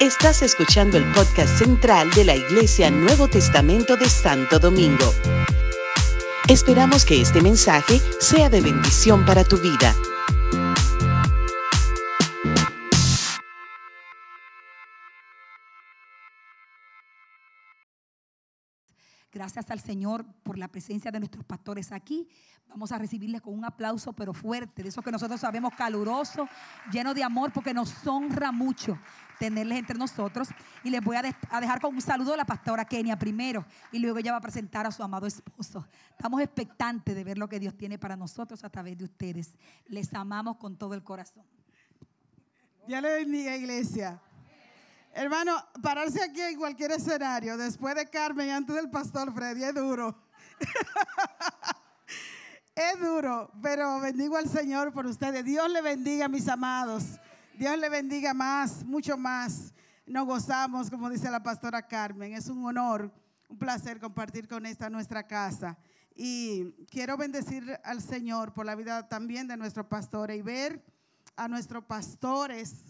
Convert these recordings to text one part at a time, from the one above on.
Estás escuchando el podcast central de la Iglesia Nuevo Testamento de Santo Domingo. Esperamos que este mensaje sea de bendición para tu vida. Gracias al Señor por la presencia de nuestros pastores aquí. Vamos a recibirles con un aplauso, pero fuerte, de eso que nosotros sabemos caluroso, lleno de amor, porque nos honra mucho tenerles entre nosotros. Y les voy a, dejar con un saludo a la pastora Kenia primero, y luego ella va a presentar a su amado esposo. Estamos expectantes de ver lo que Dios tiene para nosotros a través de ustedes. Les amamos con todo el corazón. Ya le bendiga, iglesia. Hermano, pararse aquí en cualquier escenario, después de Carmen y antes del pastor Freddy, es duro. es duro, pero bendigo al Señor por ustedes. Dios le bendiga, mis amados. Dios le bendiga más, mucho más. Nos gozamos, como dice la pastora Carmen. Es un honor, un placer compartir con esta nuestra casa. Y quiero bendecir al Señor por la vida también de nuestro pastor y ver a nuestros pastores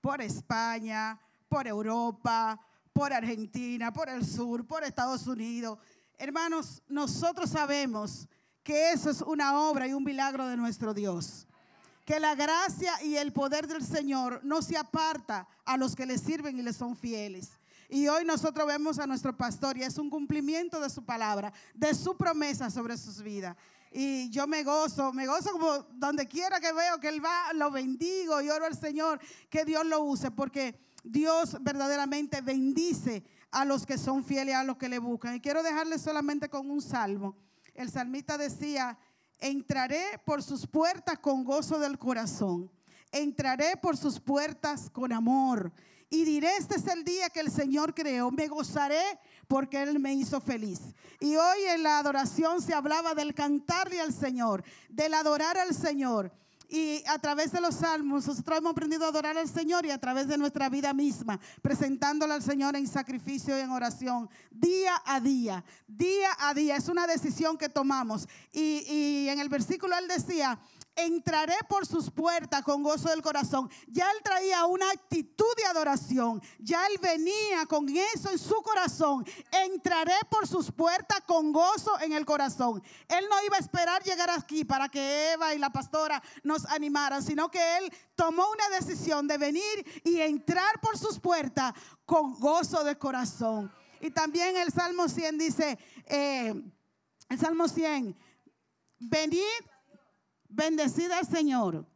por España, por Europa, por Argentina, por el sur, por Estados Unidos. Hermanos, nosotros sabemos que eso es una obra y un milagro de nuestro Dios. Que la gracia y el poder del Señor no se aparta a los que le sirven y le son fieles. Y hoy nosotros vemos a nuestro pastor y es un cumplimiento de su palabra, de su promesa sobre sus vidas. Y yo me gozo, me gozo como donde quiera que veo que Él va, lo bendigo y oro al Señor que Dios lo use, porque Dios verdaderamente bendice a los que son fieles, a los que le buscan. Y quiero dejarles solamente con un salmo. El salmista decía, entraré por sus puertas con gozo del corazón. Entraré por sus puertas con amor. Y diré, este es el día que el Señor creó. Me gozaré porque Él me hizo feliz. Y hoy en la adoración se hablaba del cantarle al Señor, del adorar al Señor. Y a través de los salmos, nosotros hemos aprendido a adorar al Señor y a través de nuestra vida misma, presentándole al Señor en sacrificio y en oración, día a día, día a día. Es una decisión que tomamos. Y, y en el versículo él decía, entraré por sus puertas con gozo del corazón. Ya él traía una actitud de adoración. Ya él venía con eso en su corazón. Entraré por sus puertas con gozo en el corazón. Él no iba a esperar llegar aquí para que Eva y la pastora nos animaran, sino que él tomó una decisión de venir y entrar por sus puertas con gozo de corazón. Y también el Salmo 100 dice, eh, el Salmo 100, venid Bendecida al Señor.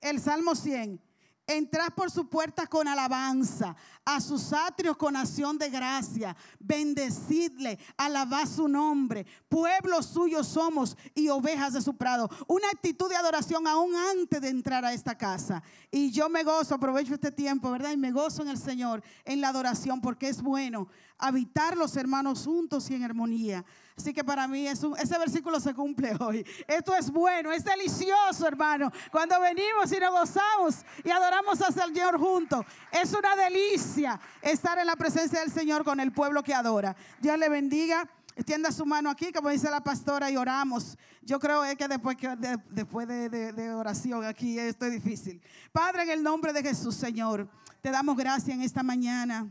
El Salmo 100. Entrad por su puerta con alabanza, a sus atrios con acción de gracia. Bendecidle, alabad su nombre. Pueblo suyo somos y ovejas de su prado. Una actitud de adoración aún antes de entrar a esta casa. Y yo me gozo, aprovecho este tiempo, ¿verdad? Y me gozo en el Señor, en la adoración, porque es bueno habitar los hermanos juntos y en armonía. Así que para mí es ese versículo se cumple hoy. Esto es bueno, es delicioso, hermano. Cuando venimos y nos gozamos y adoramos al Señor juntos, es una delicia estar en la presencia del Señor con el pueblo que adora. Dios le bendiga. Extienda su mano aquí, como dice la pastora, y oramos. Yo creo que después, de, después de, de oración aquí esto es difícil. Padre, en el nombre de Jesús, Señor, te damos gracias en esta mañana.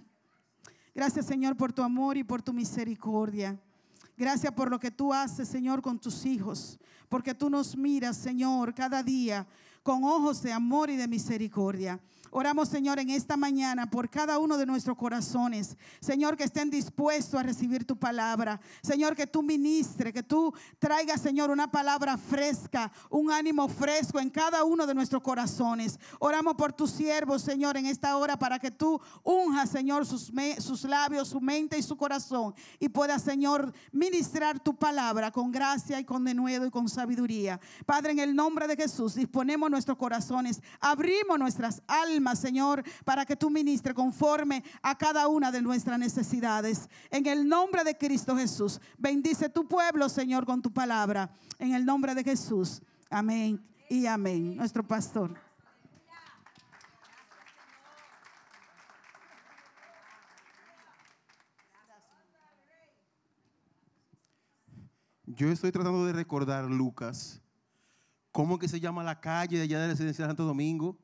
Gracias, Señor, por tu amor y por tu misericordia. Gracias por lo que tú haces, Señor, con tus hijos. Porque tú nos miras, Señor, cada día con ojos de amor y de misericordia. Oramos, Señor, en esta mañana por cada uno de nuestros corazones. Señor, que estén dispuestos a recibir tu palabra. Señor, que tú ministre, que tú traigas, Señor, una palabra fresca, un ánimo fresco en cada uno de nuestros corazones. Oramos por tus siervos, Señor, en esta hora para que tú unjas, Señor, sus, sus labios, su mente y su corazón. Y pueda, Señor, ministrar tu palabra con gracia y con denuedo y con sabiduría. Padre, en el nombre de Jesús, disponemos nuestros corazones, abrimos nuestras almas Señor, para que tú ministres conforme a cada una de nuestras necesidades. En el nombre de Cristo Jesús, bendice tu pueblo, Señor, con tu palabra. En el nombre de Jesús. Amén y amén. Nuestro pastor. Yo estoy tratando de recordar, Lucas, cómo que se llama la calle de allá de la residencia de Santo Domingo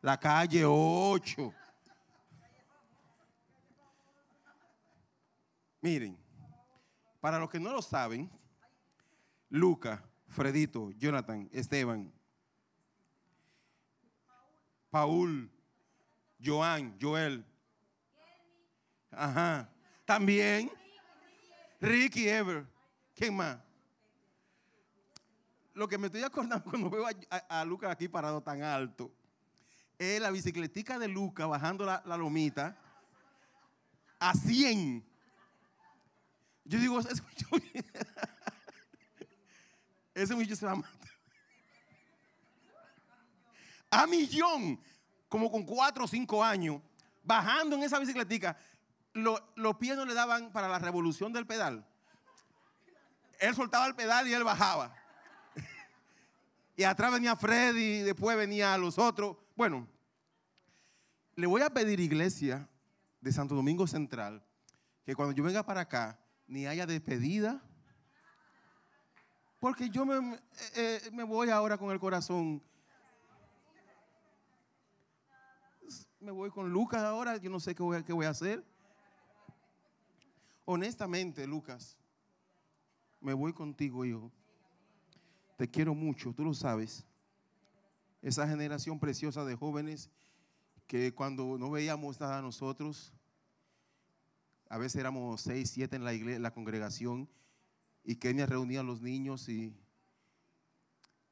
la calle 8. Miren, para los que no lo saben, Luca, Fredito, Jonathan, Esteban, Paul, Joan, Joel. Ajá. También Ricky Ever. ¿Quién más? Lo que me estoy acordando cuando veo a, Lucas aquí parado tan alto es la bicicletica de Lucas bajando la, la lomita a 100. Yo digo, ese muchacho, ese muchacho se va a matar. A millón, como con cuatro o cinco años, bajando en esa bicicletica, los pies no le daban para la revolución del pedal. Él soltaba el pedal y él bajaba. y atrás venía Freddy, después venía los otros. Bueno, le voy a pedir, iglesia de Santo Domingo Central, que cuando yo venga para acá, ni haya despedida. Porque yo me, eh, eh, voy ahora con el corazón. Me voy con Lucas ahora, yo no sé qué voy, qué voy a hacer. Honestamente, Lucas, me voy contigo, hijo. Te quiero mucho, tú lo sabes. Esa generación preciosa de jóvenes que cuando no veíamos nada a nosotros, a veces éramos seis, siete en la iglesia, la congregación, y Kenia reunía a los niños y,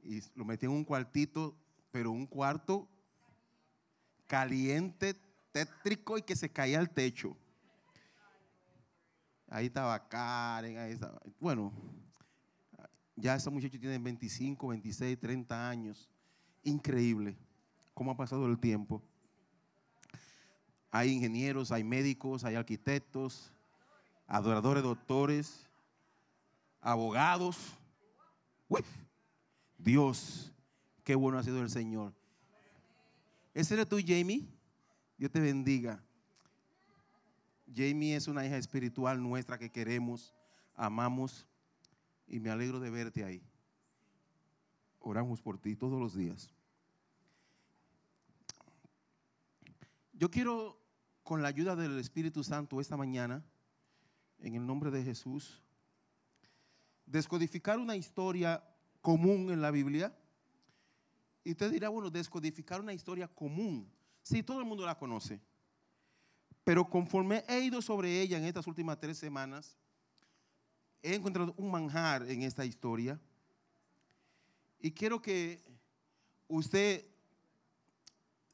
y lo metía en un cuartito, pero un cuarto caliente, tétrico y que se caía al techo. Ahí estaba Karen, ahí estaba. Bueno, ya esos muchachos tienen 25, 26, 30 años. Increíble cómo ha pasado el tiempo. Hay ingenieros, hay médicos, hay arquitectos, adoradores, doctores, abogados. Dios, qué bueno ha sido el Señor. ¿Ese eres tú, Jamie? Dios te bendiga. Jamie es una hija espiritual nuestra que queremos, amamos y me alegro de verte ahí. Oramos por ti todos los días. Yo quiero, con la ayuda del Espíritu Santo esta mañana, en el nombre de Jesús, descodificar una historia común en la Biblia. Y usted dirá, bueno, descodificar una historia común. Sí, todo el mundo la conoce. Pero conforme he ido sobre ella en estas últimas tres semanas, he encontrado un manjar en esta historia. Y quiero que usted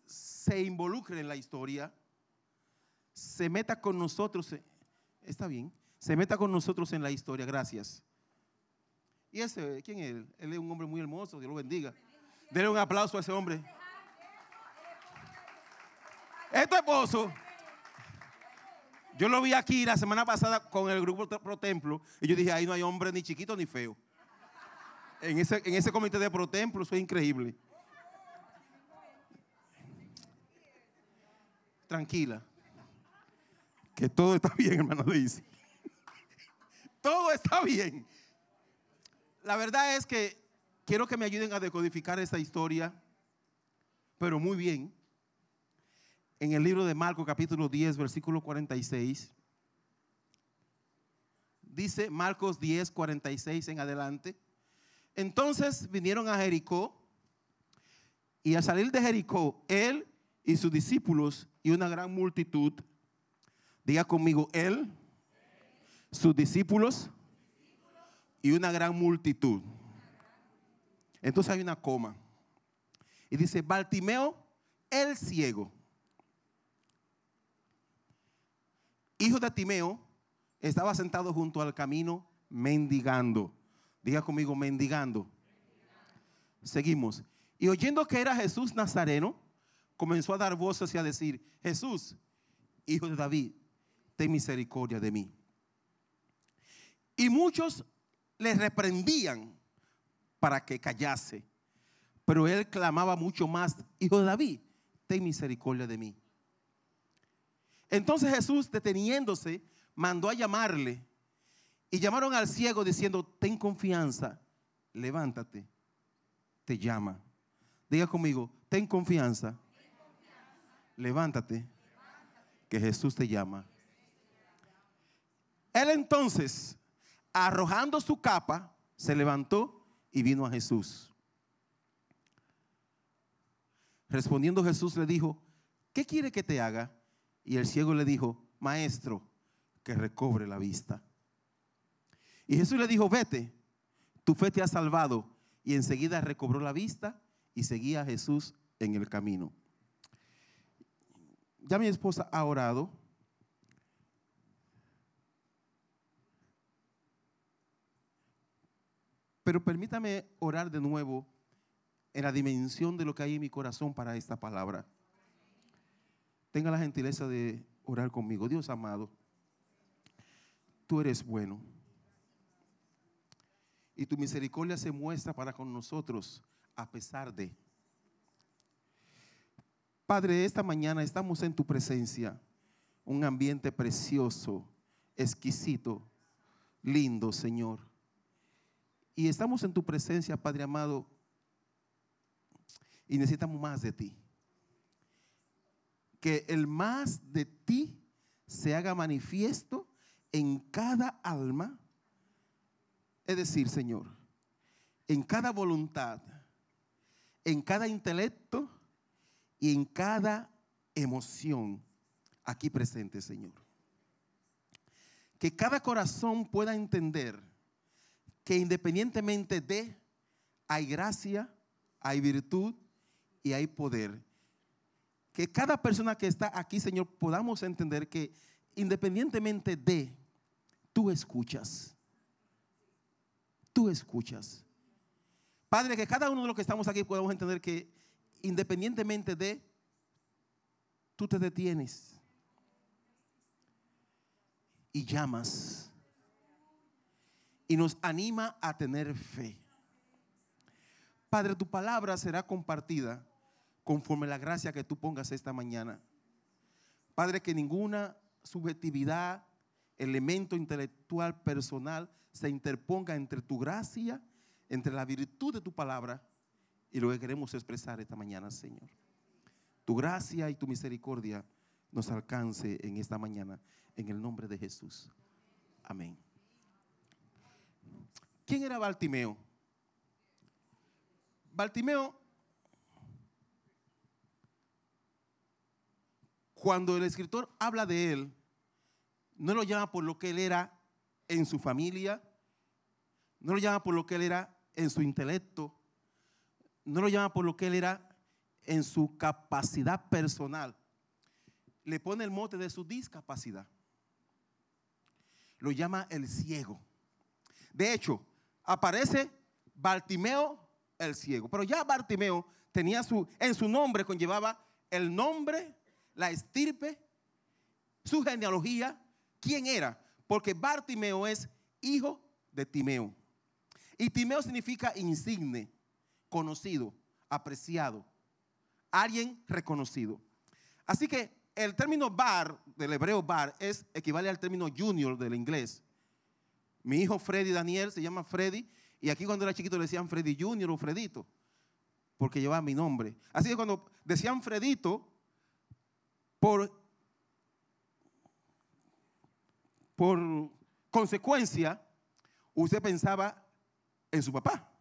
se involucre en la historia, se meta con nosotros, está bien, se meta con nosotros en la historia, gracias. ¿Y ese, quién es él? Es un hombre muy hermoso, Dios lo bendiga. Denle un aplauso a ese hombre. Es tu esposo. Yo lo vi aquí la semana pasada con el grupo Pro Templo y yo dije, ahí no hay hombre ni chiquito ni feo. En ese, en ese comité de Pro Templo, eso es increíble. Tranquila. Que todo está bien, hermano dice. todo está bien. La verdad es que quiero que me ayuden a decodificar esta historia, pero muy bien. En el libro de Marcos capítulo 10, versículo 46. Dice Marcos 10, 46 en adelante. Entonces vinieron a Jericó y al salir de Jericó, él y sus discípulos y una gran multitud. Diga conmigo, él, sus discípulos y una gran multitud. Entonces hay una coma. Y dice, Baltimeo, el ciego. Hijo de Timeo, estaba sentado junto al camino mendigando. Diga conmigo, mendigando. Seguimos. Y oyendo que era Jesús Nazareno, comenzó a dar voces y a decir, Jesús, hijo de David, ten misericordia de mí. Y muchos le reprendían para que callase. Pero él clamaba mucho más, hijo de David, ten misericordia de mí. Entonces Jesús, deteniéndose, mandó a llamarle. Y llamaron al ciego diciendo, ten confianza, levántate, te llama. Diga conmigo, ten confianza, levántate, que Jesús te llama. Él entonces, arrojando su capa, se levantó y vino a Jesús. Respondiendo Jesús le dijo, ¿qué quiere que te haga? Y el ciego le dijo, maestro, que recobre la vista. Y Jesús le dijo, vete, tu fe te ha salvado. Y enseguida recobró la vista y seguía a Jesús en el camino. Ya mi esposa ha orado. Pero permítame orar de nuevo en la dimensión de lo que hay en mi corazón para esta palabra. Tenga la gentileza de orar conmigo. Dios amado, tú eres bueno. Y tu misericordia se muestra para con nosotros a pesar de. Padre, esta mañana estamos en tu presencia, un ambiente precioso, exquisito, lindo, Señor. Y estamos en tu presencia, Padre amado, y necesitamos más de ti. Que el más de ti se haga manifiesto en cada alma. Es decir, Señor, en cada voluntad, en cada intelecto y en cada emoción aquí presente, Señor. Que cada corazón pueda entender que independientemente de, hay gracia, hay virtud y hay poder. Que cada persona que está aquí, Señor, podamos entender que independientemente de, tú escuchas. Tú escuchas. Padre, que cada uno de los que estamos aquí podamos entender que independientemente de, tú te detienes y llamas y nos anima a tener fe. Padre, tu palabra será compartida conforme la gracia que tú pongas esta mañana. Padre, que ninguna subjetividad, elemento intelectual, personal, se interponga entre tu gracia, entre la virtud de tu palabra y lo que queremos expresar esta mañana, Señor. Tu gracia y tu misericordia nos alcance en esta mañana, en el nombre de Jesús. Amén. ¿Quién era Bartimeo? Bartimeo, cuando el escritor habla de él, no lo llama por lo que él era en su familia, no lo llama por lo que él era en su intelecto, no lo llama por lo que él era en su capacidad personal. Le pone el mote de su discapacidad. Lo llama el ciego. De hecho, aparece Bartimeo el ciego. Pero ya Bartimeo tenía su, en su nombre conllevaba el nombre, la estirpe, su genealogía, quién era. Porque Bartimeo es hijo de Timeo. Y Timeo significa insigne conocido, apreciado, alguien reconocido. Así que el término bar, del hebreo bar, es equivale al término junior del inglés. Mi hijo Freddy Daniel se llama Freddy, y aquí cuando era chiquito le decían Freddy Junior o Fredito, porque llevaba mi nombre. Así que cuando decían Fredito, por, por consecuencia, usted pensaba en su papá.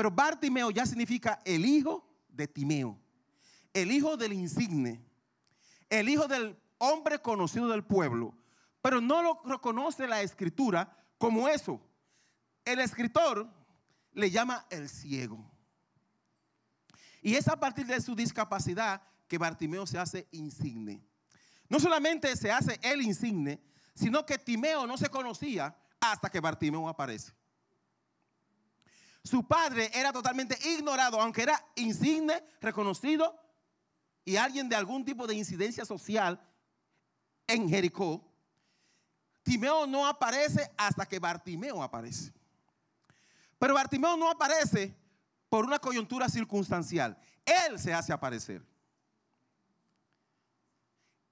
Pero Bartimeo ya significa el hijo de Timeo, el hijo del insigne, el hijo del hombre conocido del pueblo. Pero no lo reconoce la escritura como eso. El escritor le llama el ciego. Y es a partir de su discapacidad que Bartimeo se hace insigne. No solamente se hace el insigne, sino que Timeo no se conocía hasta que Bartimeo aparece. Su padre era totalmente ignorado, aunque era insigne, reconocido y alguien de algún tipo de incidencia social en Jericó. Timeo no aparece hasta que Bartimeo aparece. Pero Bartimeo no aparece por una coyuntura circunstancial. Él se hace aparecer.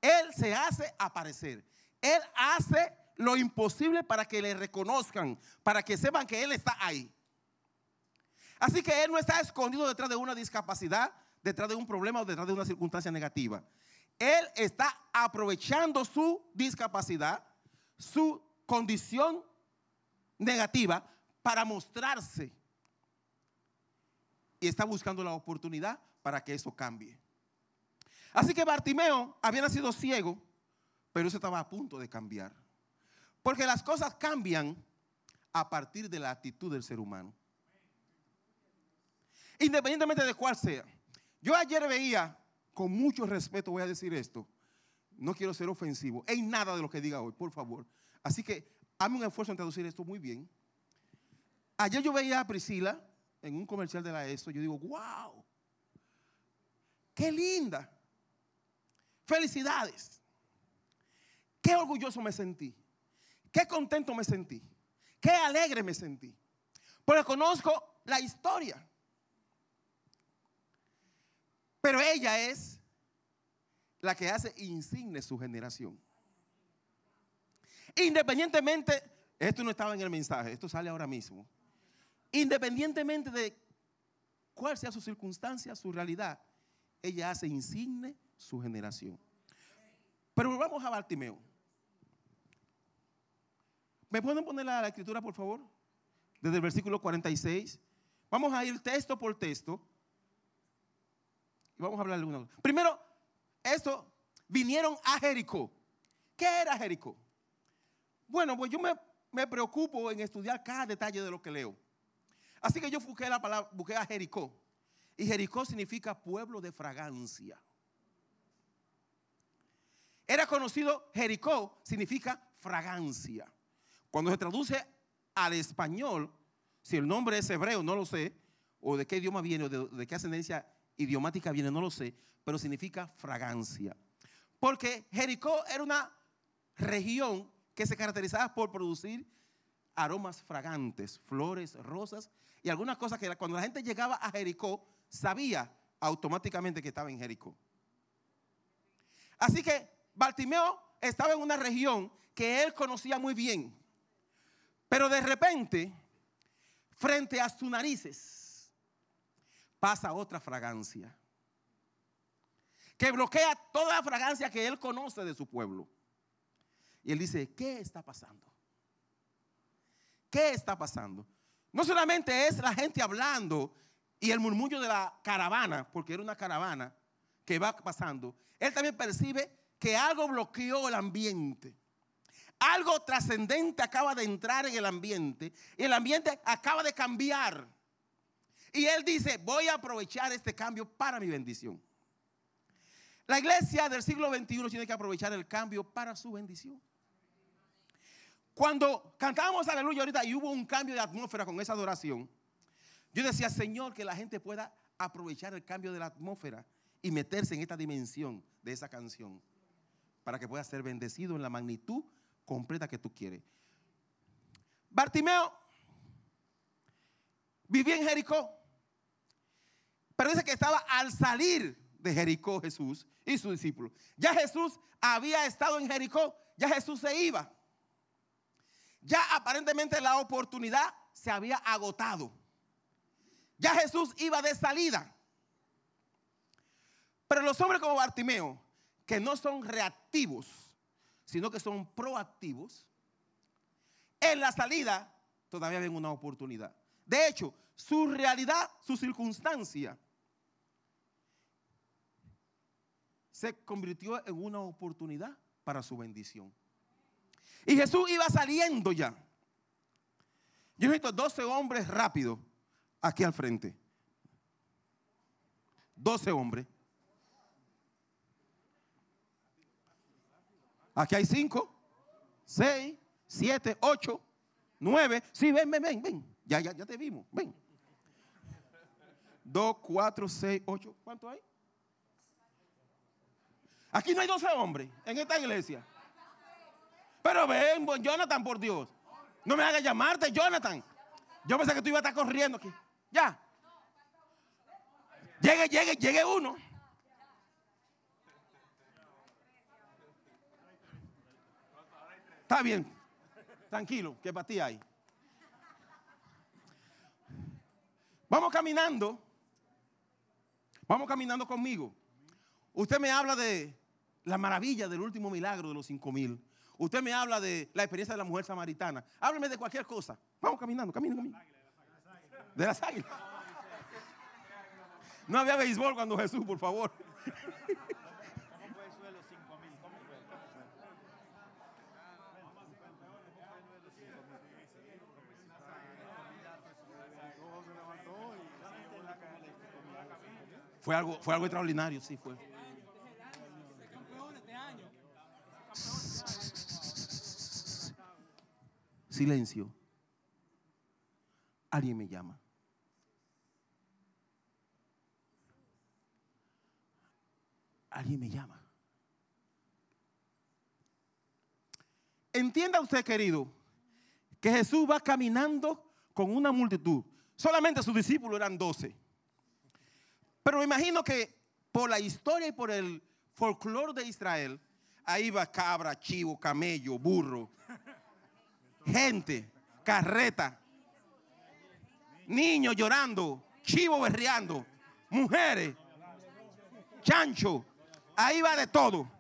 Él se hace aparecer. Él hace lo imposible para que le reconozcan, para que sepan que Él está ahí. Así que él no está escondido detrás de una discapacidad, detrás de un problema o detrás de una circunstancia negativa. Él está aprovechando su discapacidad, su condición negativa para mostrarse. Y está buscando la oportunidad para que eso cambie. Así que Bartimeo había nacido ciego, pero eso estaba a punto de cambiar. Porque las cosas cambian a partir de la actitud del ser humano. Independientemente de cuál sea. Yo ayer veía, con mucho respeto voy a decir esto, no quiero ser ofensivo en nada de lo que diga hoy, por favor. Así que hazme un esfuerzo en traducir esto muy bien. Ayer yo veía a Priscila en un comercial de la ESO, yo digo, wow, qué linda. Felicidades. Qué orgulloso me sentí. Qué contento me sentí. Qué alegre me sentí. Porque conozco la historia. Pero ella es la que hace insigne su generación. Independientemente, esto no estaba en el mensaje, esto sale ahora mismo. Independientemente de cuál sea su circunstancia, su realidad, ella hace insigne su generación. Pero volvamos a Bartimeo. ¿Me pueden poner la, la escritura, por favor? Desde el versículo 46. Vamos a ir texto por texto. Y vamos a hablar de una. Primero, esto, vinieron a Jericó. ¿Qué era Jericó? Bueno, pues yo me, me preocupo en estudiar cada detalle de lo que leo. Así que yo busqué la palabra, busqué a Jericó. Y Jericó significa pueblo de fragancia. Era conocido, Jericó significa fragancia. Cuando se traduce al español, si el nombre es hebreo, no lo sé, o de qué idioma viene, o de, de qué ascendencia idiomática viene, no lo sé, pero significa fragancia. Porque Jericó era una región que se caracterizaba por producir aromas fragantes, flores, rosas y algunas cosas que cuando la gente llegaba a Jericó sabía automáticamente que estaba en Jericó. Así que Bartimeo estaba en una región que él conocía muy bien, pero de repente, frente a sus narices, pasa otra fragancia que bloquea toda la fragancia que él conoce de su pueblo. Y él dice, ¿qué está pasando? ¿Qué está pasando? No solamente es la gente hablando y el murmullo de la caravana, porque era una caravana que va pasando, él también percibe que algo bloqueó el ambiente. Algo trascendente acaba de entrar en el ambiente y el ambiente acaba de cambiar. Y él dice, voy a aprovechar este cambio para mi bendición. La iglesia del siglo XXI tiene que aprovechar el cambio para su bendición. Cuando cantábamos aleluya ahorita y hubo un cambio de atmósfera con esa adoración, yo decía, Señor, que la gente pueda aprovechar el cambio de la atmósfera y meterse en esta dimensión de esa canción para que pueda ser bendecido en la magnitud completa que tú quieres. Bartimeo vivía en Jericó, pero dice que estaba al salir de Jericó Jesús y sus discípulos. Ya Jesús había estado en Jericó, ya Jesús se iba. Ya aparentemente la oportunidad se había agotado. Ya Jesús iba de salida. Pero los hombres como Bartimeo, que no son reactivos, sino que son proactivos, en la salida todavía ven una oportunidad. De hecho, su realidad, su circunstancia, se convirtió en una oportunidad para su bendición. Y Jesús iba saliendo ya. Yo he visto 12 hombres rápidos aquí al frente. 12 hombres. Aquí hay 5, 6, 7, 8, 9. Sí, ven, ven, ven, ven. Ya, ya, ya te vimos. Ven. 2, 4, 6, 8. ¿Cuánto hay? Aquí no hay 12 hombres en esta iglesia. Pero ven, Jonathan, por Dios. No me hagas llamarte, Jonathan. Yo pensé que tú ibas a estar corriendo aquí. Ya. Llegue, llegue, llegue uno. Está bien. Tranquilo, que para ti hay. Vamos caminando. Vamos caminando conmigo. Usted me habla de la maravilla del último milagro de los cinco mil. Usted me habla de la experiencia de la mujer samaritana. Hábleme de cualquier cosa. Vamos caminando, caminen conmigo. De las águilas. No había béisbol cuando Jesús, por favor. Fue algo, fue algo extraordinario, sí fue. Silencio. Alguien me llama. Alguien me llama. Entienda usted, querido, que Jesús va caminando con una multitud. Solamente sus discípulos eran doce. Pero me imagino que por la historia y por el folclore de Israel, ahí va cabra, chivo, camello, burro, gente, carreta, niños llorando, chivo berreando, mujeres, chancho, ahí va de todo.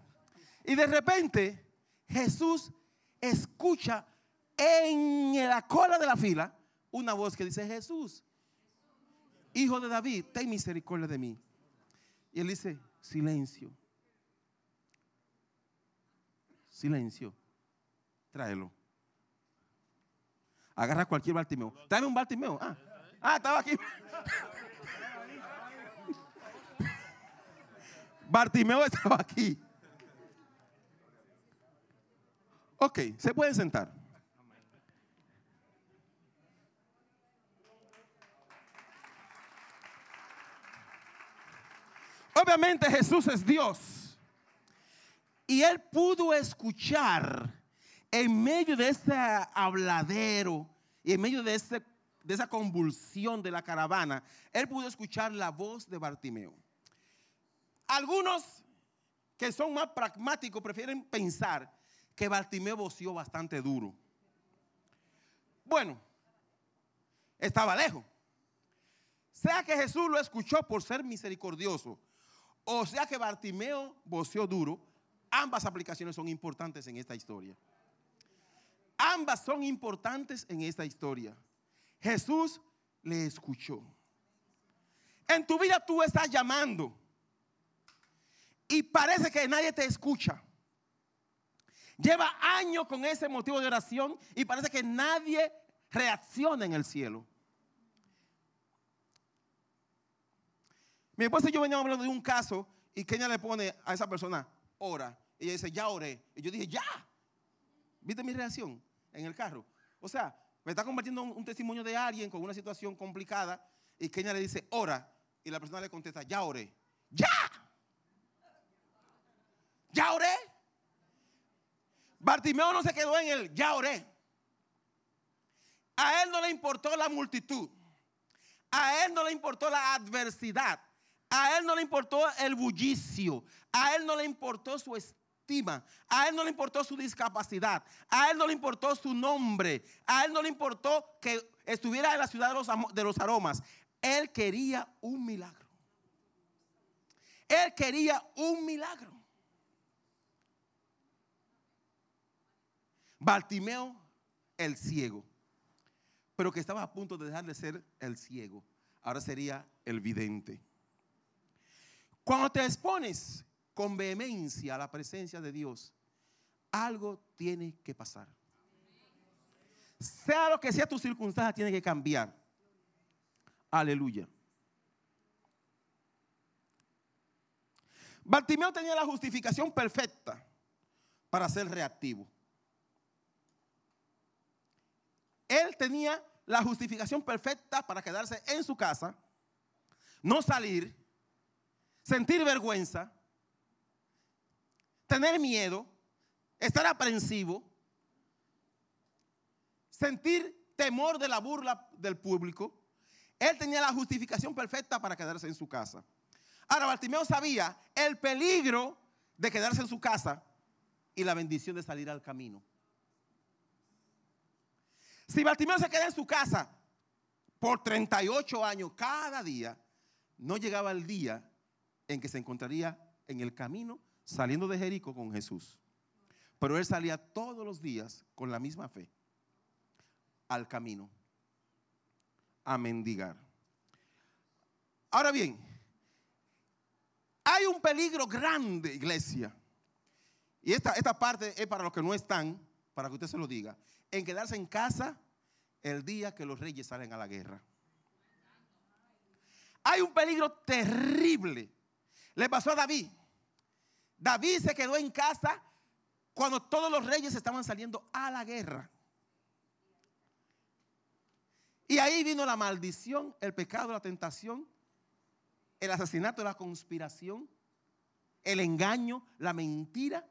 Y de repente Jesús escucha en la cola de la fila una voz que dice, Jesús, hijo de David, ten misericordia de mí. Y él dice, silencio. Silencio. Tráelo. Agarra cualquier Bartimeo. Dame un Bartimeo. Ah, ah estaba aquí. Bartimeo estaba aquí. Ok, se pueden sentar. Obviamente Jesús es Dios. Y él pudo escuchar en medio de ese habladero y en medio de, esa convulsión de la caravana, él pudo escuchar la voz de Bartimeo. Algunos que son más pragmáticos prefieren pensar que Bartimeo voció bastante duro. Bueno, estaba lejos. Sea que Jesús lo escuchó por ser misericordioso, o sea que Bartimeo voció duro, ambas aplicaciones son importantes en esta historia. Ambas son importantes en esta historia. Jesús le escuchó. En tu vida tú estás llamando y parece que nadie te escucha. Lleva años con ese motivo de oración y parece que nadie reacciona en el cielo. Mi esposa y yo veníamos hablando de un caso y Kenia le pone a esa persona, ora. Y ella dice, ya oré. Y yo dije, ya. ¿Viste mi reacción en el carro? O sea, me está compartiendo un, testimonio de alguien con una situación complicada y Kenia le dice, ora. Y la persona le contesta, ya oré. ¡Ya! ¿Ya oré? Bartimeo no se quedó en el, ya oré. A él no le importó la multitud. A él no le importó la adversidad. A él no le importó el bullicio. A él no le importó su A él no le importó su discapacidad. A él no le importó su nombre. A él no le importó que estuviera en la ciudad de los, de los aromas. Él quería un milagro. Él quería un milagro. Bartimeo, el ciego, pero que estaba a punto de dejar de ser el ciego. Ahora sería el vidente. Cuando te expones con vehemencia a la presencia de Dios, algo tiene que pasar. Sea lo que sea tu circunstancia, tiene que cambiar. Aleluya. Bartimeo tenía la justificación perfecta para ser reactivo. Él tenía la justificación perfecta para quedarse en su casa, no salir sentir vergüenza, tener miedo, estar aprensivo, sentir temor de la burla del público. Él tenía la justificación perfecta para quedarse en su casa. Ahora, Bartimeo sabía el peligro de quedarse en su casa y la bendición de salir al camino. Si Bartimeo se queda en su casa por 38 años cada día, no llegaba el día en que se encontraría en el camino saliendo de Jericó con Jesús. Pero él salía todos los días con la misma fe al camino a mendigar. Ahora bien, hay un peligro grande, iglesia. Y esta, esta parte es para los que no están, para que usted se lo diga, en quedarse en casa el día que los reyes salen a la guerra. Hay un peligro terrible. Le pasó a David. David se quedó en casa cuando todos los reyes estaban saliendo a la guerra. Y ahí vino la maldición, el pecado, la tentación, el asesinato, la conspiración, el engaño, la mentira.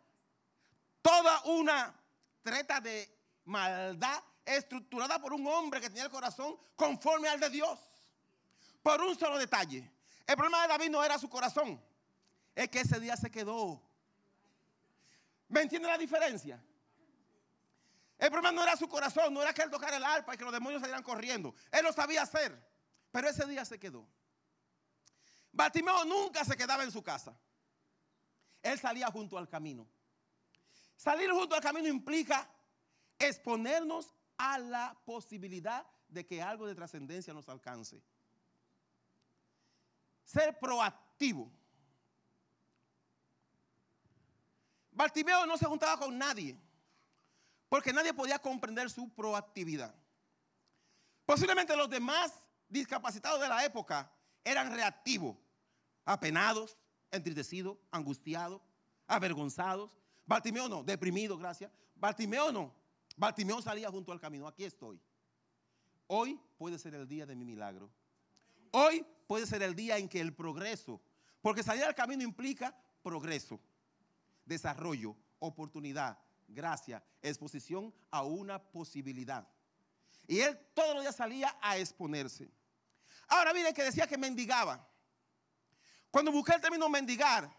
Toda una treta de maldad estructurada por un hombre que tenía el corazón conforme al de Dios. Por un solo detalle. El problema de David no era su corazón. Es que ese día se quedó. ¿Me entiende la diferencia? El problema no era su corazón, no era que él tocara el arpa y que los demonios salieran corriendo. Él lo sabía hacer, pero ese día se quedó. Bartimeo nunca se quedaba en su casa. Él salía junto al camino. Salir junto al camino implica exponernos a la posibilidad de que algo de trascendencia nos alcance. Ser proactivo. Bartimeo no se juntaba con nadie. Porque nadie podía comprender su proactividad. Posiblemente los demás discapacitados de la época eran reactivos, apenados, entristecidos, angustiados, avergonzados. Bartimeo no, deprimido, gracias. Bartimeo no. Bartimeo salía junto al camino. Aquí estoy. Hoy puede ser el día de mi milagro. Hoy puede ser el día en que el progreso, porque salir al camino implica progreso, desarrollo, oportunidad, gracia, exposición a una posibilidad. Y él todos los días salía a exponerse. Ahora miren que decía que mendigaba. Cuando busqué el término mendigar,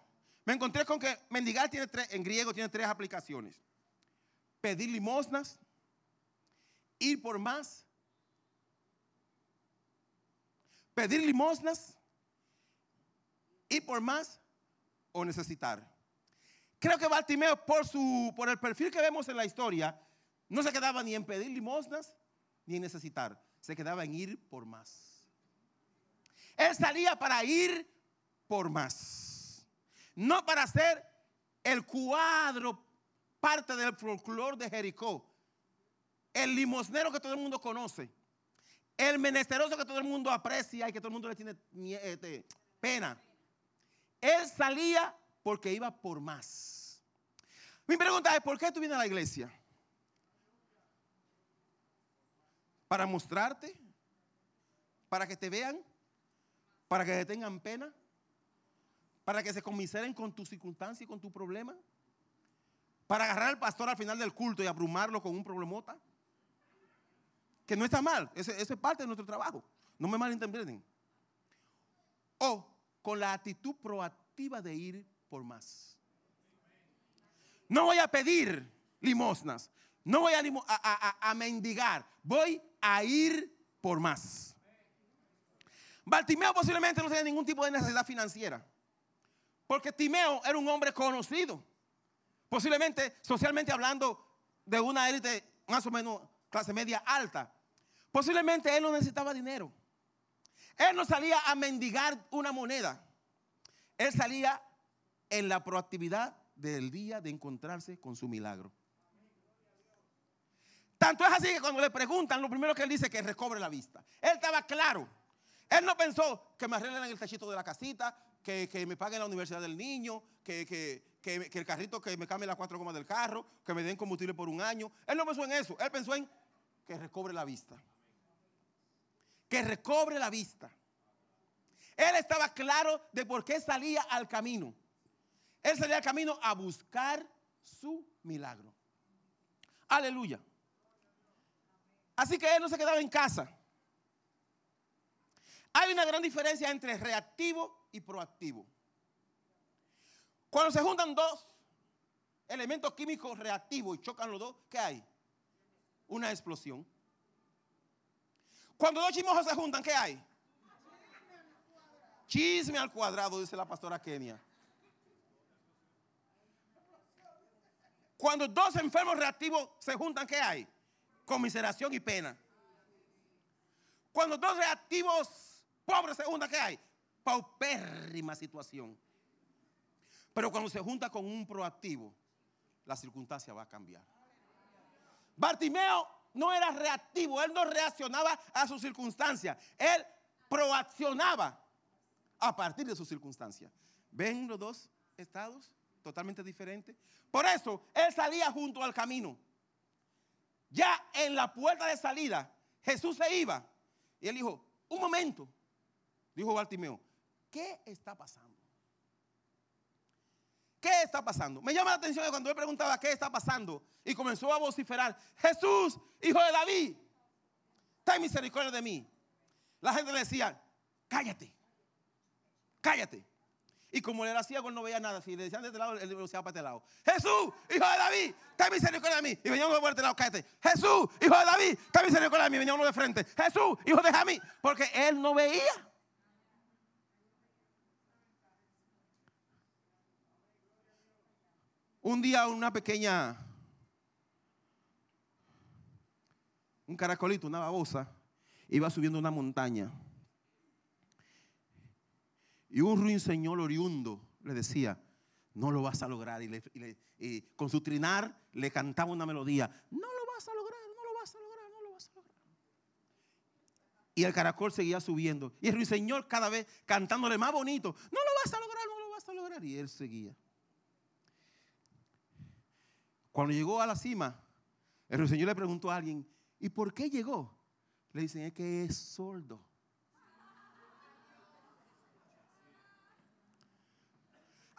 me encontré con que mendigar tiene tres, en griego tiene tres aplicaciones. Pedir limosnas, ir por más, pedir limosnas, ir por más o necesitar. Creo que Bartimeo, por, su, por el perfil que vemos en la historia, no se quedaba ni en pedir limosnas ni en necesitar. Se quedaba en ir por más. Él salía para ir por más. No para ser el cuadro, parte del folclore de Jericó. El limosnero que todo el mundo conoce. El menesteroso que todo el mundo aprecia y que todo el mundo le tiene este, pena. Él salía porque iba por más. Mi pregunta es, ¿por qué tú vienes a la iglesia? ¿Para mostrarte? ¿Para que te vean? ¿Para que te tengan pena? ¿Para que se comiseren con tu circunstancia y con tu problema? ¿Para agarrar al pastor al final del culto y abrumarlo con un problemota? Que no está mal, eso, es parte de nuestro trabajo. No me malinterpreten. O con la actitud proactiva de ir por más. No voy a pedir limosnas. No voy a, mendigar. Voy a ir por más. Bartimeo posiblemente no tenía ningún tipo de necesidad financiera. Porque Timeo era un hombre conocido. Posiblemente, socialmente hablando, de una élite más o menos clase media alta. Posiblemente él no necesitaba dinero. Él no salía a mendigar una moneda. Él salía en la proactividad del día de encontrarse con su milagro. Tanto es así que cuando le preguntan, lo primero que él dice es que recobre la vista. Él estaba claro. Él no pensó que me arreglen el techito de la casita, que, me paguen la universidad del niño, que, que, el carrito que me cambie las cuatro gomas del carro, que me den combustible por un año. Él no pensó en eso. Él pensó en que recobre la vista. Que recobre la vista. Él estaba claro de por qué salía al camino. Él salía al camino a buscar su milagro. Aleluya. Así que él no se quedaba en casa. Hay una gran diferencia entre reactivo y proactivo. Cuando se juntan dos elementos químicos reactivos y chocan los dos, ¿qué hay? Una explosión. Cuando dos chimojos se juntan, ¿qué hay? Chisme al cuadrado, dice la pastora Kenia. Cuando dos enfermos reactivos se juntan, ¿qué hay? Conmiseración y pena. Cuando dos reactivos pobres se juntan, ¿qué hay? Paupérrima situación. Pero cuando se junta con un proactivo, la circunstancia va a cambiar. Bartimeo no era reactivo, él no reaccionaba a sus circunstancias, él proaccionaba a partir de sus circunstancias. ¿Ven los dos estados totalmente diferentes? Por eso él salía junto al camino. Ya en la puerta de salida, Jesús se iba. Y él dijo, un momento, dijo Bartimeo, ¿qué está pasando? ¿Qué está pasando? Me llama la atención cuando él preguntaba qué está pasando y comenzó a vociferar, Jesús, hijo de David, ten misericordia de mí. La gente le decía, cállate, cállate. Y como él era ciego, él no veía nada. Si le decían de este lado, él lo para este lado. Jesús, hijo de David, ten misericordia de mí. Y venía uno de este lado, cállate. Jesús, hijo de David, ten misericordia de mí. Venía uno de frente. Jesús, hijo de Jamí. Porque él no veía. Un día una pequeña, un caracolito, una babosa, iba subiendo una montaña. Y un ruiseñor oriundo le decía, no lo vas a lograr. Y, con su trinar le cantaba una melodía, no lo vas a lograr, no lo vas a lograr, no lo vas a lograr. Y el caracol seguía subiendo. Y el ruiseñor cada vez cantándole más bonito, no lo vas a lograr, no lo vas a lograr. Y él seguía. Cuando llegó a la cima, el ruiseñor le preguntó a alguien, ¿y por qué llegó? Le dicen, es que es sordo.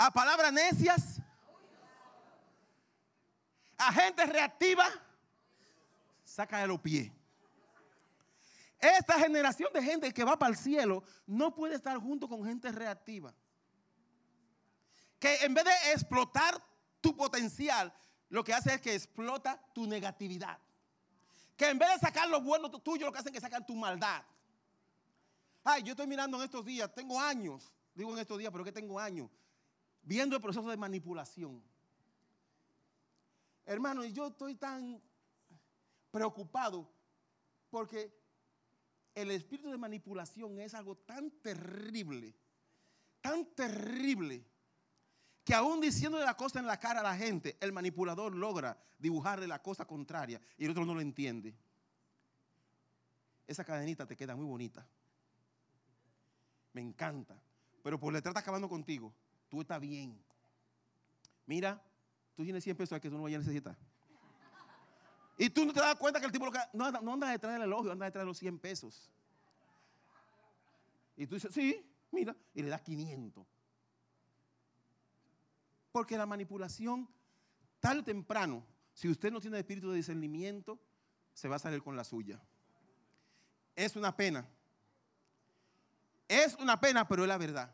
A palabras necias, a gente reactiva, saca de los pies. Esta generación de gente que va para el cielo no puede estar junto con gente reactiva. Que en vez de explotar tu potencial, lo que hace es que explota tu negatividad. Que en vez de sacar lo bueno tuyo, lo que hacen es que sacan tu maldad. Ay, yo estoy mirando en estos días, tengo años, digo en estos días, pero que tengo años, viendo el proceso de manipulación. Hermano, y yo estoy tan preocupado porque el espíritu de manipulación es algo tan terrible, tan terrible que aún diciéndole la cosa en la cara a la gente, el manipulador logra dibujarle la cosa contraria y el otro no lo entiende. Esa cadenita te queda muy bonita. Me encanta. Pero por le trata acabando contigo, tú estás bien. Mira, tú tienes 100 pesos que tú no vayas a necesitar. Y tú no te das cuenta que el tipo no, no anda detrás del elogio, anda detrás de los 100 pesos. Y tú dices, sí, mira, y le das 500. Porque la manipulación, tal o temprano, si usted no tiene espíritu de discernimiento, se va a salir con la suya. Es una pena. Es una pena, pero es la verdad.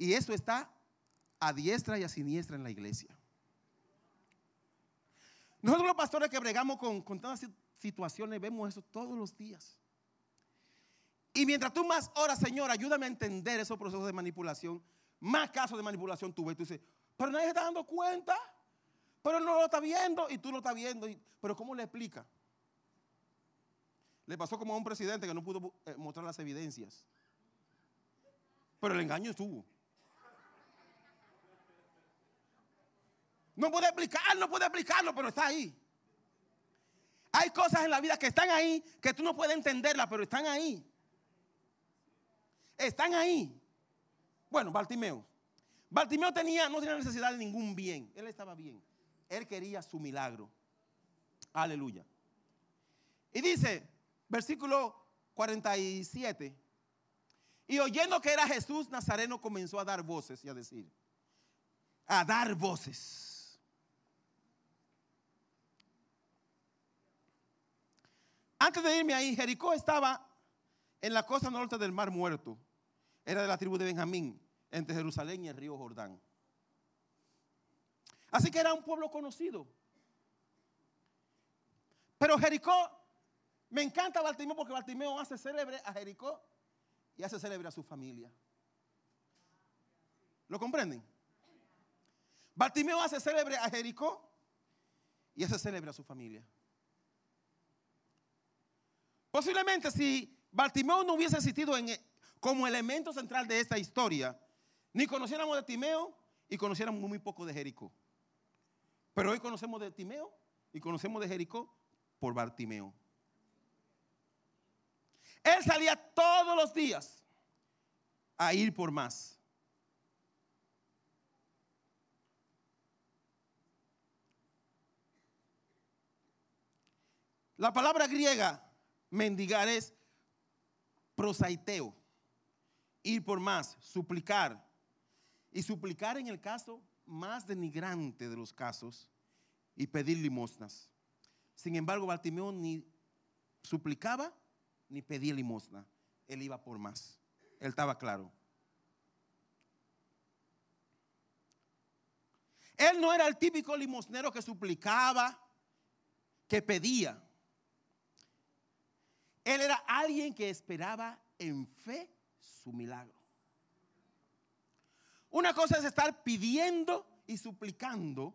Y eso está a diestra y a siniestra en la iglesia. Nosotros los pastores que bregamos con, con todas situaciones vemos eso todos los días. Y mientras tú más oras, Señor, ayúdame a entender esos procesos de manipulación, más casos de manipulación tú ves. Tú dices, pero nadie se está dando cuenta. Pero no lo está viendo y tú lo estás viendo. pero ¿cómo le explica? Le pasó como a un presidente que no pudo eh, mostrar las evidencias. Pero el engaño estuvo. No puede explicarlo, no puede explicarlo, pero está ahí. Hay cosas en la vida que están ahí que tú no puedes entenderlas, pero están ahí. Están ahí. Bueno, Bartimeo. Bartimeo tenía, no tenía necesidad de ningún bien. Él estaba bien. Él quería su milagro. Aleluya. Y dice, versículo 47. Y oyendo que era Jesús Nazareno, comenzó a dar voces y a decir, a dar voces. Antes de irme ahí, Jericó estaba en la costa norte del Mar Muerto. Era de la tribu de Benjamín entre Jerusalén y el río Jordán. Así que era un pueblo conocido. Pero Jericó, me encanta Bartimeo porque Bartimeo hace célebre a Jericó y hace célebre a su familia. ¿Lo comprenden? Bartimeo hace célebre a Jericó y hace célebre a su familia. Posiblemente si Bartimeo no hubiese existido como elemento central de esta historia, ni conociéramos de Timeo y conociéramos muy poco de Jericó. Pero hoy conocemos de Timeo y conocemos de Jericó por Bartimeo. Él salía todos los días a ir por más. La palabra griega mendigar es prosaiteo, ir por más, suplicar. Y suplicar en el caso más denigrante de los casos y pedir limosnas. Sin embargo, Bartimeo ni suplicaba ni pedía limosna. Él iba por más. Él estaba claro. Él no era el típico limosnero que suplicaba, que pedía. Él era alguien que esperaba en fe su milagro. Una cosa es estar pidiendo y suplicando,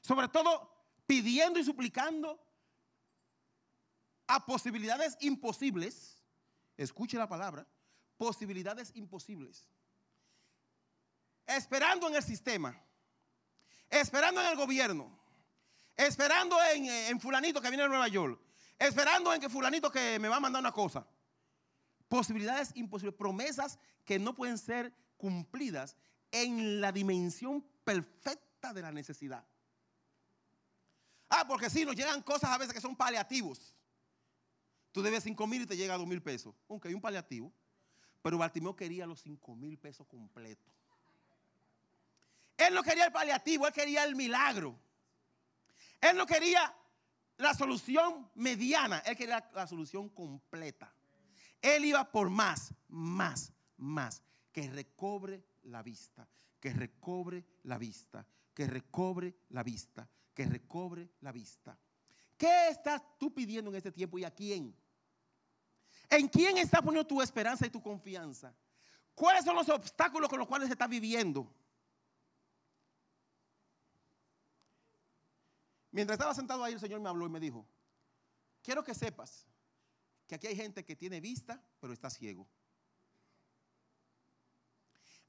sobre todo pidiendo y suplicando a posibilidades imposibles. Escuche la palabra, posibilidades imposibles. Esperando en el sistema, esperando en el gobierno, esperando en, en fulanito que viene de Nueva York, esperando en que fulanito que me va a mandar una cosa. Posibilidades imposibles, promesas que no pueden ser cumplidas en la dimensión perfecta de la necesidad. Ah, porque si nos llegan cosas a veces que son paliativos. Tú debes 5 mil y te llega a 2 mil pesos. Aunque hay un paliativo. Pero Bartimeo quería los 5 mil pesos completos. Él no quería el paliativo, él quería el milagro. Él no quería la solución mediana, él quería la solución completa. Él iba por más, más, más. Que recobre la vista, que recobre la vista, que recobre la vista, que recobre la vista. ¿Qué estás tú pidiendo en este tiempo y a quién? ¿En quién estás poniendo tu esperanza y tu confianza? ¿Cuáles son los obstáculos con los cuales se está viviendo? Mientras estaba sentado ahí, el Señor me habló y me dijo, quiero que sepas que aquí hay gente que tiene vista, pero está ciego.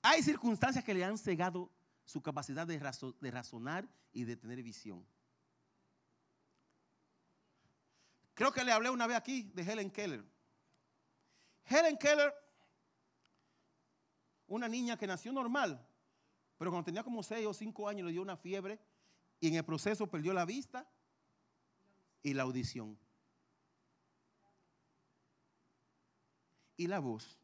Hay circunstancias que le han cegado su capacidad de, razonar y de tener visión. Creo que le hablé una vez aquí de Helen Keller. Helen Keller, una niña que nació normal, pero cuando tenía como 6 o 5 años le dio una fiebre y en el proceso perdió la vista y la audición. Y la voz.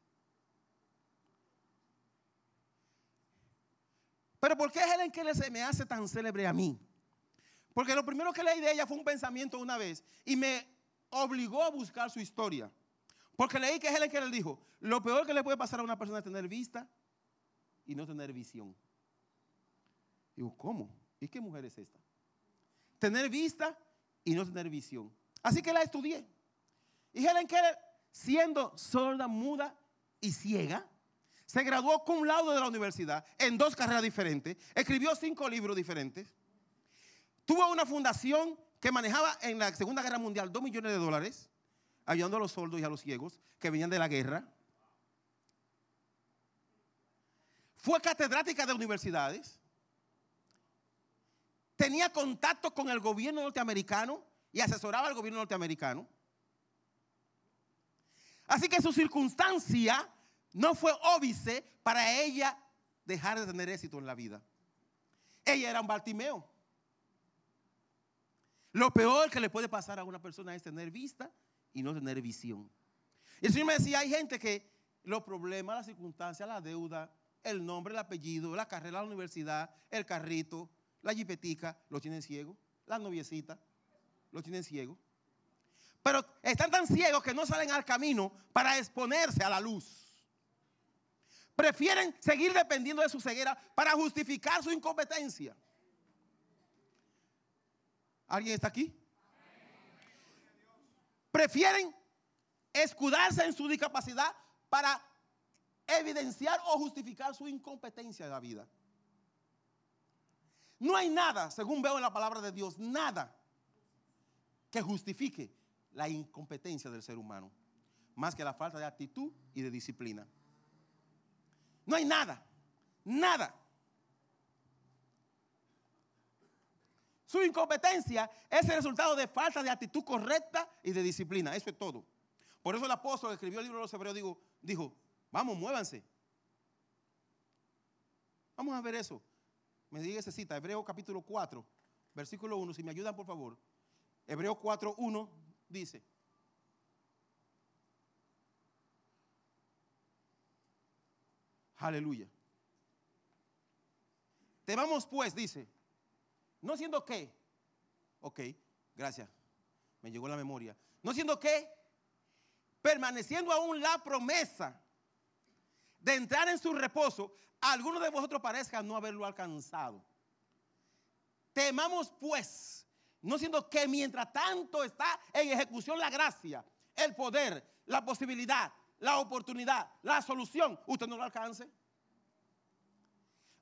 Pero ¿por qué Helen Keller se me hace tan célebre a mí? Porque lo primero que leí de ella fue un pensamiento una vez y me obligó a buscar su historia. Porque leí que Helen Keller dijo, lo peor que le puede pasar a una persona es tener vista y no tener visión. Digo, ¿cómo? ¿Y qué mujer es esta? Tener vista y no tener visión. Así que la estudié. Y Helen Keller, siendo sorda, muda y ciega, se graduó con lado de la universidad en dos carreras diferentes, escribió cinco libros diferentes, tuvo una fundación que manejaba en la Segunda Guerra Mundial dos millones de dólares, ayudando a los soldados y a los ciegos que venían de la guerra. Fue catedrática de universidades tenía contacto con el gobierno norteamericano y asesoraba al gobierno norteamericano. Así que su circunstancia no fue óbice para ella dejar de tener éxito en la vida. Ella era un Bartimeo. Lo peor que le puede pasar a una persona es tener vista y no tener visión. Y el Señor me decía, hay gente que los problemas, las circunstancias, la deuda, el nombre, el apellido, la carrera, la universidad, el carrito, la jipetica lo tienen ciego. La noviecita lo tienen ciego. Pero están tan ciegos que no salen al camino para exponerse a la luz. Prefieren seguir dependiendo de su ceguera para justificar su incompetencia. ¿Alguien está aquí? Prefieren escudarse en su discapacidad para evidenciar o justificar su incompetencia en la vida. No hay nada, según veo en la palabra de Dios, nada que justifique la incompetencia del ser humano, más que la falta de actitud y de disciplina. No hay nada, nada. Su incompetencia es el resultado de falta de actitud correcta y de disciplina. Eso es todo. Por eso el apóstol que escribió el libro de los Hebreos dijo, dijo, vamos, muévanse. Vamos a ver eso. Me diga esa cita, Hebreo capítulo 4, versículo 1, si me ayudan por favor. Hebreo 4, 1 dice. Aleluya. Temamos pues, dice, no siendo que, ok, gracias, me llegó la memoria, no siendo que, permaneciendo aún la promesa de entrar en su reposo, algunos de vosotros parezcan no haberlo alcanzado. Temamos pues, no siendo que mientras tanto está en ejecución la gracia, el poder, la posibilidad, la oportunidad, la solución, usted no lo alcance.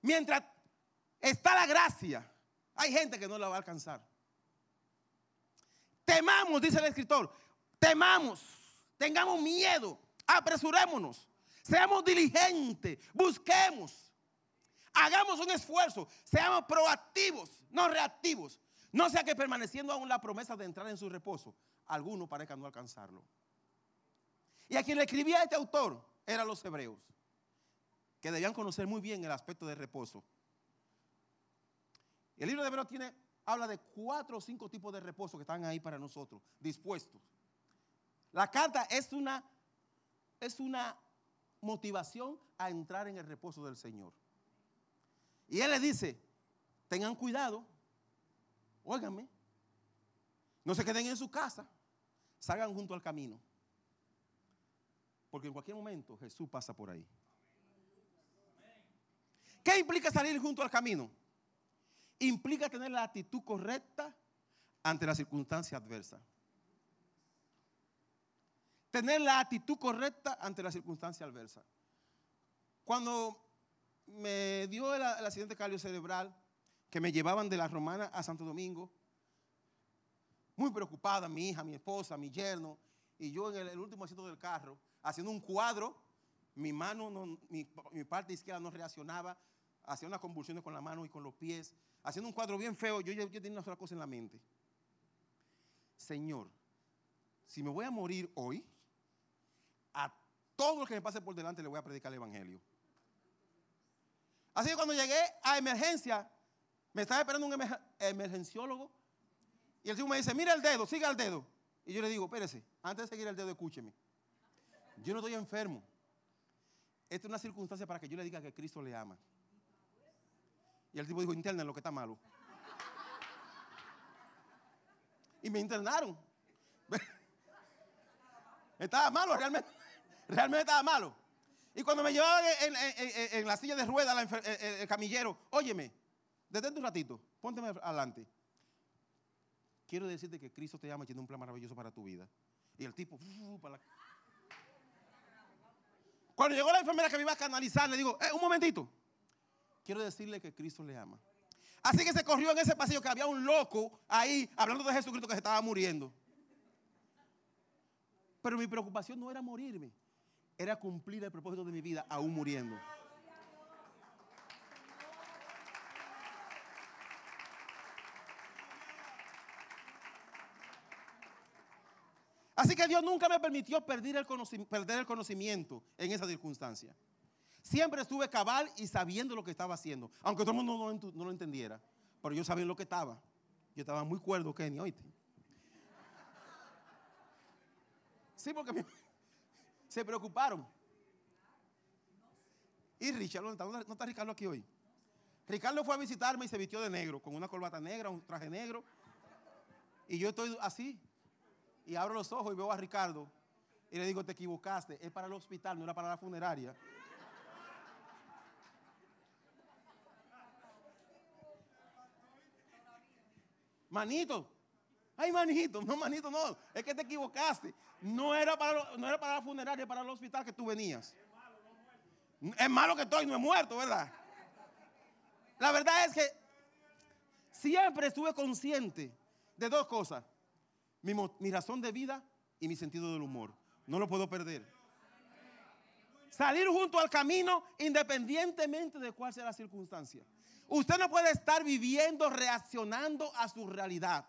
Mientras está la gracia, hay gente que no la va a alcanzar. Temamos, dice el escritor, temamos, tengamos miedo, apresurémonos, seamos diligentes, busquemos, hagamos un esfuerzo, seamos proactivos, no reactivos. No sea que permaneciendo aún la promesa de entrar en su reposo, alguno parezca no alcanzarlo. Y a quien le escribía este autor eran los hebreos, que debían conocer muy bien el aspecto de reposo. El libro de Hebreos habla de cuatro o cinco tipos de reposo que están ahí para nosotros, dispuestos. La carta es una, es una motivación a entrar en el reposo del Señor. Y él le dice, tengan cuidado, óiganme, no se queden en su casa, salgan junto al camino. Porque en cualquier momento Jesús pasa por ahí. ¿Qué implica salir junto al camino? implica tener la actitud correcta ante la circunstancia adversa. Tener la actitud correcta ante la circunstancia adversa. Cuando me dio el, accidente cardio cerebral, que me llevaban de la Romana a Santo Domingo, muy preocupada mi hija, mi esposa, mi yerno, y yo en el, último asiento del carro, haciendo un cuadro, mi mano, mi, parte izquierda no reaccionaba, hacía unas convulsiones con la mano y con los pies, haciendo un cuadro bien feo, yo, yo, tenía una sola cosa en la mente. Señor, si me voy a morir hoy, todo lo que me pase por delante le voy a predicar el Evangelio. Así que cuando llegué a emergencia, me estaba esperando un emergenciólogo y el tipo me dice, mira el dedo, siga el dedo. Y yo le digo, espérese, antes de seguir el dedo, escúcheme. Yo no estoy enfermo. Esta es una circunstancia para que yo le diga que Cristo le ama. Y el tipo dijo, internen lo que está malo. Y me internaron. estaba malo, realmente. Realmente estaba malo. Y cuando me llevaban en, la silla de ruedas, el, camillero, óyeme, detente un ratito, pónteme adelante. Quiero decirte que Cristo te llama y tiene un plan maravilloso para tu vida. Y el tipo, Cuando llegó la enfermera que me iba a canalizar, le digo, eh, un momentito quiero decirle que Cristo le ama. Así que se corrió en ese pasillo que había un loco ahí hablando de Jesucristo que se estaba muriendo. Pero mi preocupación no era morirme, era cumplir el propósito de mi vida aún muriendo. Así que Dios nunca me permitió perder el, conocimiento en esa circunstancia. Siempre estuve cabal y sabiendo lo que estaba haciendo. Aunque todo el mundo no, lo entendiera. Pero yo sabía lo que estaba. Yo estaba muy cuerdo, Kenny, oíste. Sí, porque se preocuparon. Y Richard, ¿no está, ¿no está Ricardo aquí hoy? Ricardo fue a visitarme y se vistió de negro, con una corbata negra, un traje negro. Y yo estoy así. Y abro los ojos y veo a Ricardo. Y le digo, te equivocaste. Es para el hospital, no era para la funeraria. Manito. Ay, manito. No, manito, no. Es que te equivocaste. No era para, no era para la funeraria, para el hospital que tú venías. Es malo que estoy, no he muerto, ¿verdad? La verdad es que siempre estuve consciente de dos cosas. Mi, mi razón de vida y mi sentido del humor. No lo puedo perder. Salir junto al camino independientemente de cuál sea la circunstancia. Usted no puede estar viviendo reaccionando a su realidad.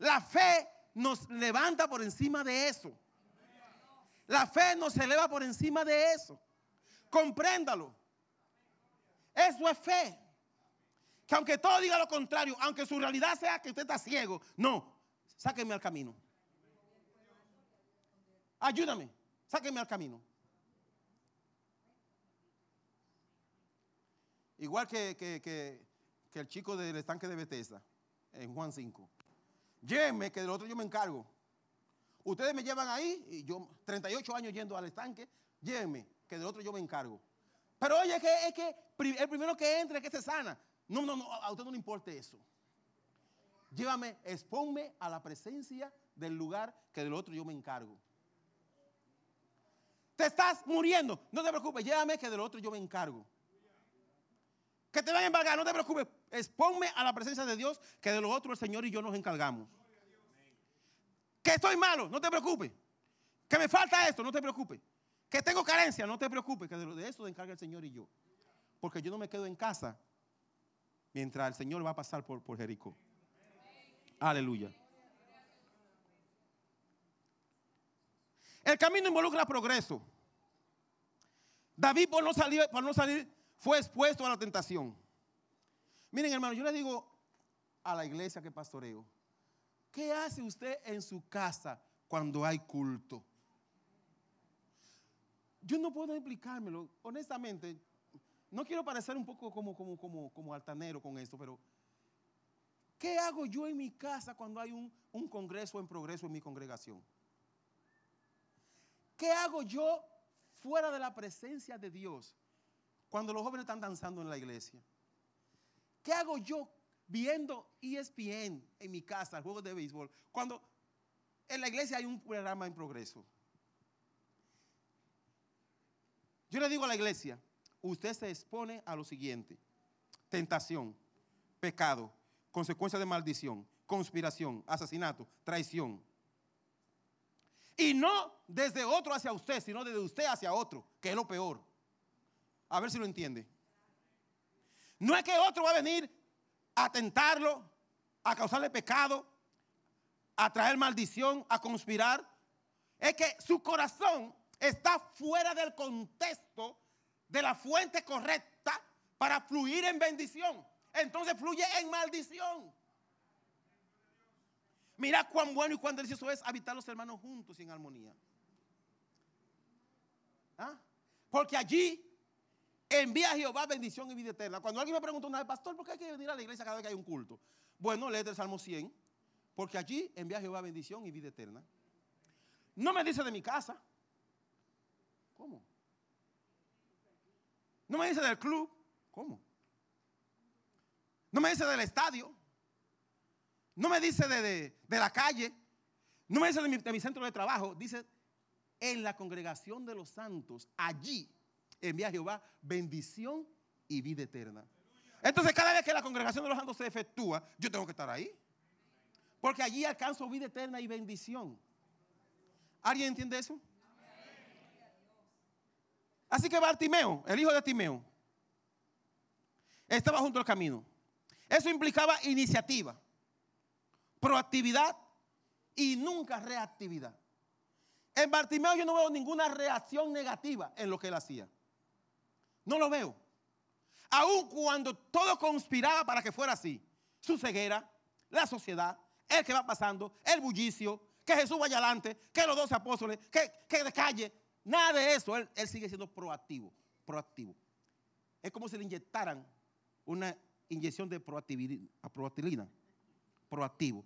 La fe nos levanta por encima de eso. La fe nos eleva por encima de eso. Compréndalo. Eso es fe. Que aunque todo diga lo contrario, aunque su realidad sea que usted está ciego, no, sáqueme al camino. Ayúdame, sáqueme al camino. Igual que, el chico del estanque de Bethesda, en Juan 5. Llévenme, que del otro yo me encargo. Ustedes me llevan ahí, y yo 38 años yendo al estanque, llévenme, que del otro yo me encargo. Pero oye, es que, es que el primero que entre es que se sana. No, no, no, a usted no le importa eso. Llévame, exponme a la presencia del lugar que del otro yo me encargo. Te estás muriendo, no te preocupes, llévame que del otro yo me encargo. Que te vayan a embargar, no te preocupes. Exponme a la presencia de Dios, que de lo otro el Señor y yo nos encargamos. Que estoy malo, no te preocupes. Que me falta esto, no te preocupes. Que tengo carencia, no te preocupes. Que de eso se encarga el Señor y yo. Porque yo no me quedo en casa mientras el Señor va a pasar por, por Jericó. Aleluya. El camino involucra progreso. David por no salir, por no salir fue expuesto a la tentación. Miren, hermano, yo le digo a la iglesia que pastoreo, ¿qué hace usted en su casa cuando hay culto? Yo no puedo explicármelo, honestamente. No quiero parecer un poco como, como, como, como altanero con esto, pero ¿qué hago yo en mi casa cuando hay un, un congreso en progreso en mi congregación? ¿Qué hago yo fuera de la presencia de Dios cuando los jóvenes están danzando en la iglesia? ¿Qué hago yo viendo ESPN en mi casa, juegos de béisbol, cuando en la iglesia hay un programa en progreso? Yo le digo a la iglesia, usted se expone a lo siguiente, tentación, pecado, consecuencia de maldición, conspiración, asesinato, traición. Y no desde otro hacia usted, sino desde usted hacia otro, que es lo peor. A ver si lo entiende. No es que otro va a venir a tentarlo, a causarle pecado, a traer maldición, a conspirar. Es que su corazón está fuera del contexto de la fuente correcta para fluir en bendición. Entonces fluye en maldición. Mira cuán bueno y cuán delicioso es habitar los hermanos juntos y en armonía. ¿Ah? Porque allí envía a Jehová bendición y vida eterna. Cuando alguien me pregunta una pastor, ¿por qué hay que venir a la iglesia cada vez que hay un culto? Bueno, léete el Salmo 100, porque allí envía a Jehová bendición y vida eterna. No me dice de mi casa. ¿Cómo? No me dice del club. ¿Cómo? No me dice del estadio. No me dice de, la calle. No me dice de de mi centro de trabajo. Dice en la congregación de los santos. Allí envía Jehová bendición y vida eterna. Entonces, cada vez que la congregación de los santos se efectúa, yo tengo que estar ahí. Porque allí alcanzo vida eterna y bendición. ¿Alguien entiende eso? Así que Bartimeo, el hijo de Timeo, estaba junto al camino. Eso implicaba iniciativa, proactividad y nunca reactividad. En Bartimeo yo no veo ninguna reacción negativa en lo que él hacía. No lo veo. Aun cuando todo conspiraba para que fuera así. Su ceguera, la sociedad, el que va pasando, el bullicio, que Jesús vaya adelante, que los doce apóstoles, que, que de calle. Nada de eso. Él, sigue siendo proactivo. Proactivo. Es como si le inyectaran una inyección de proactilina. Proactivo.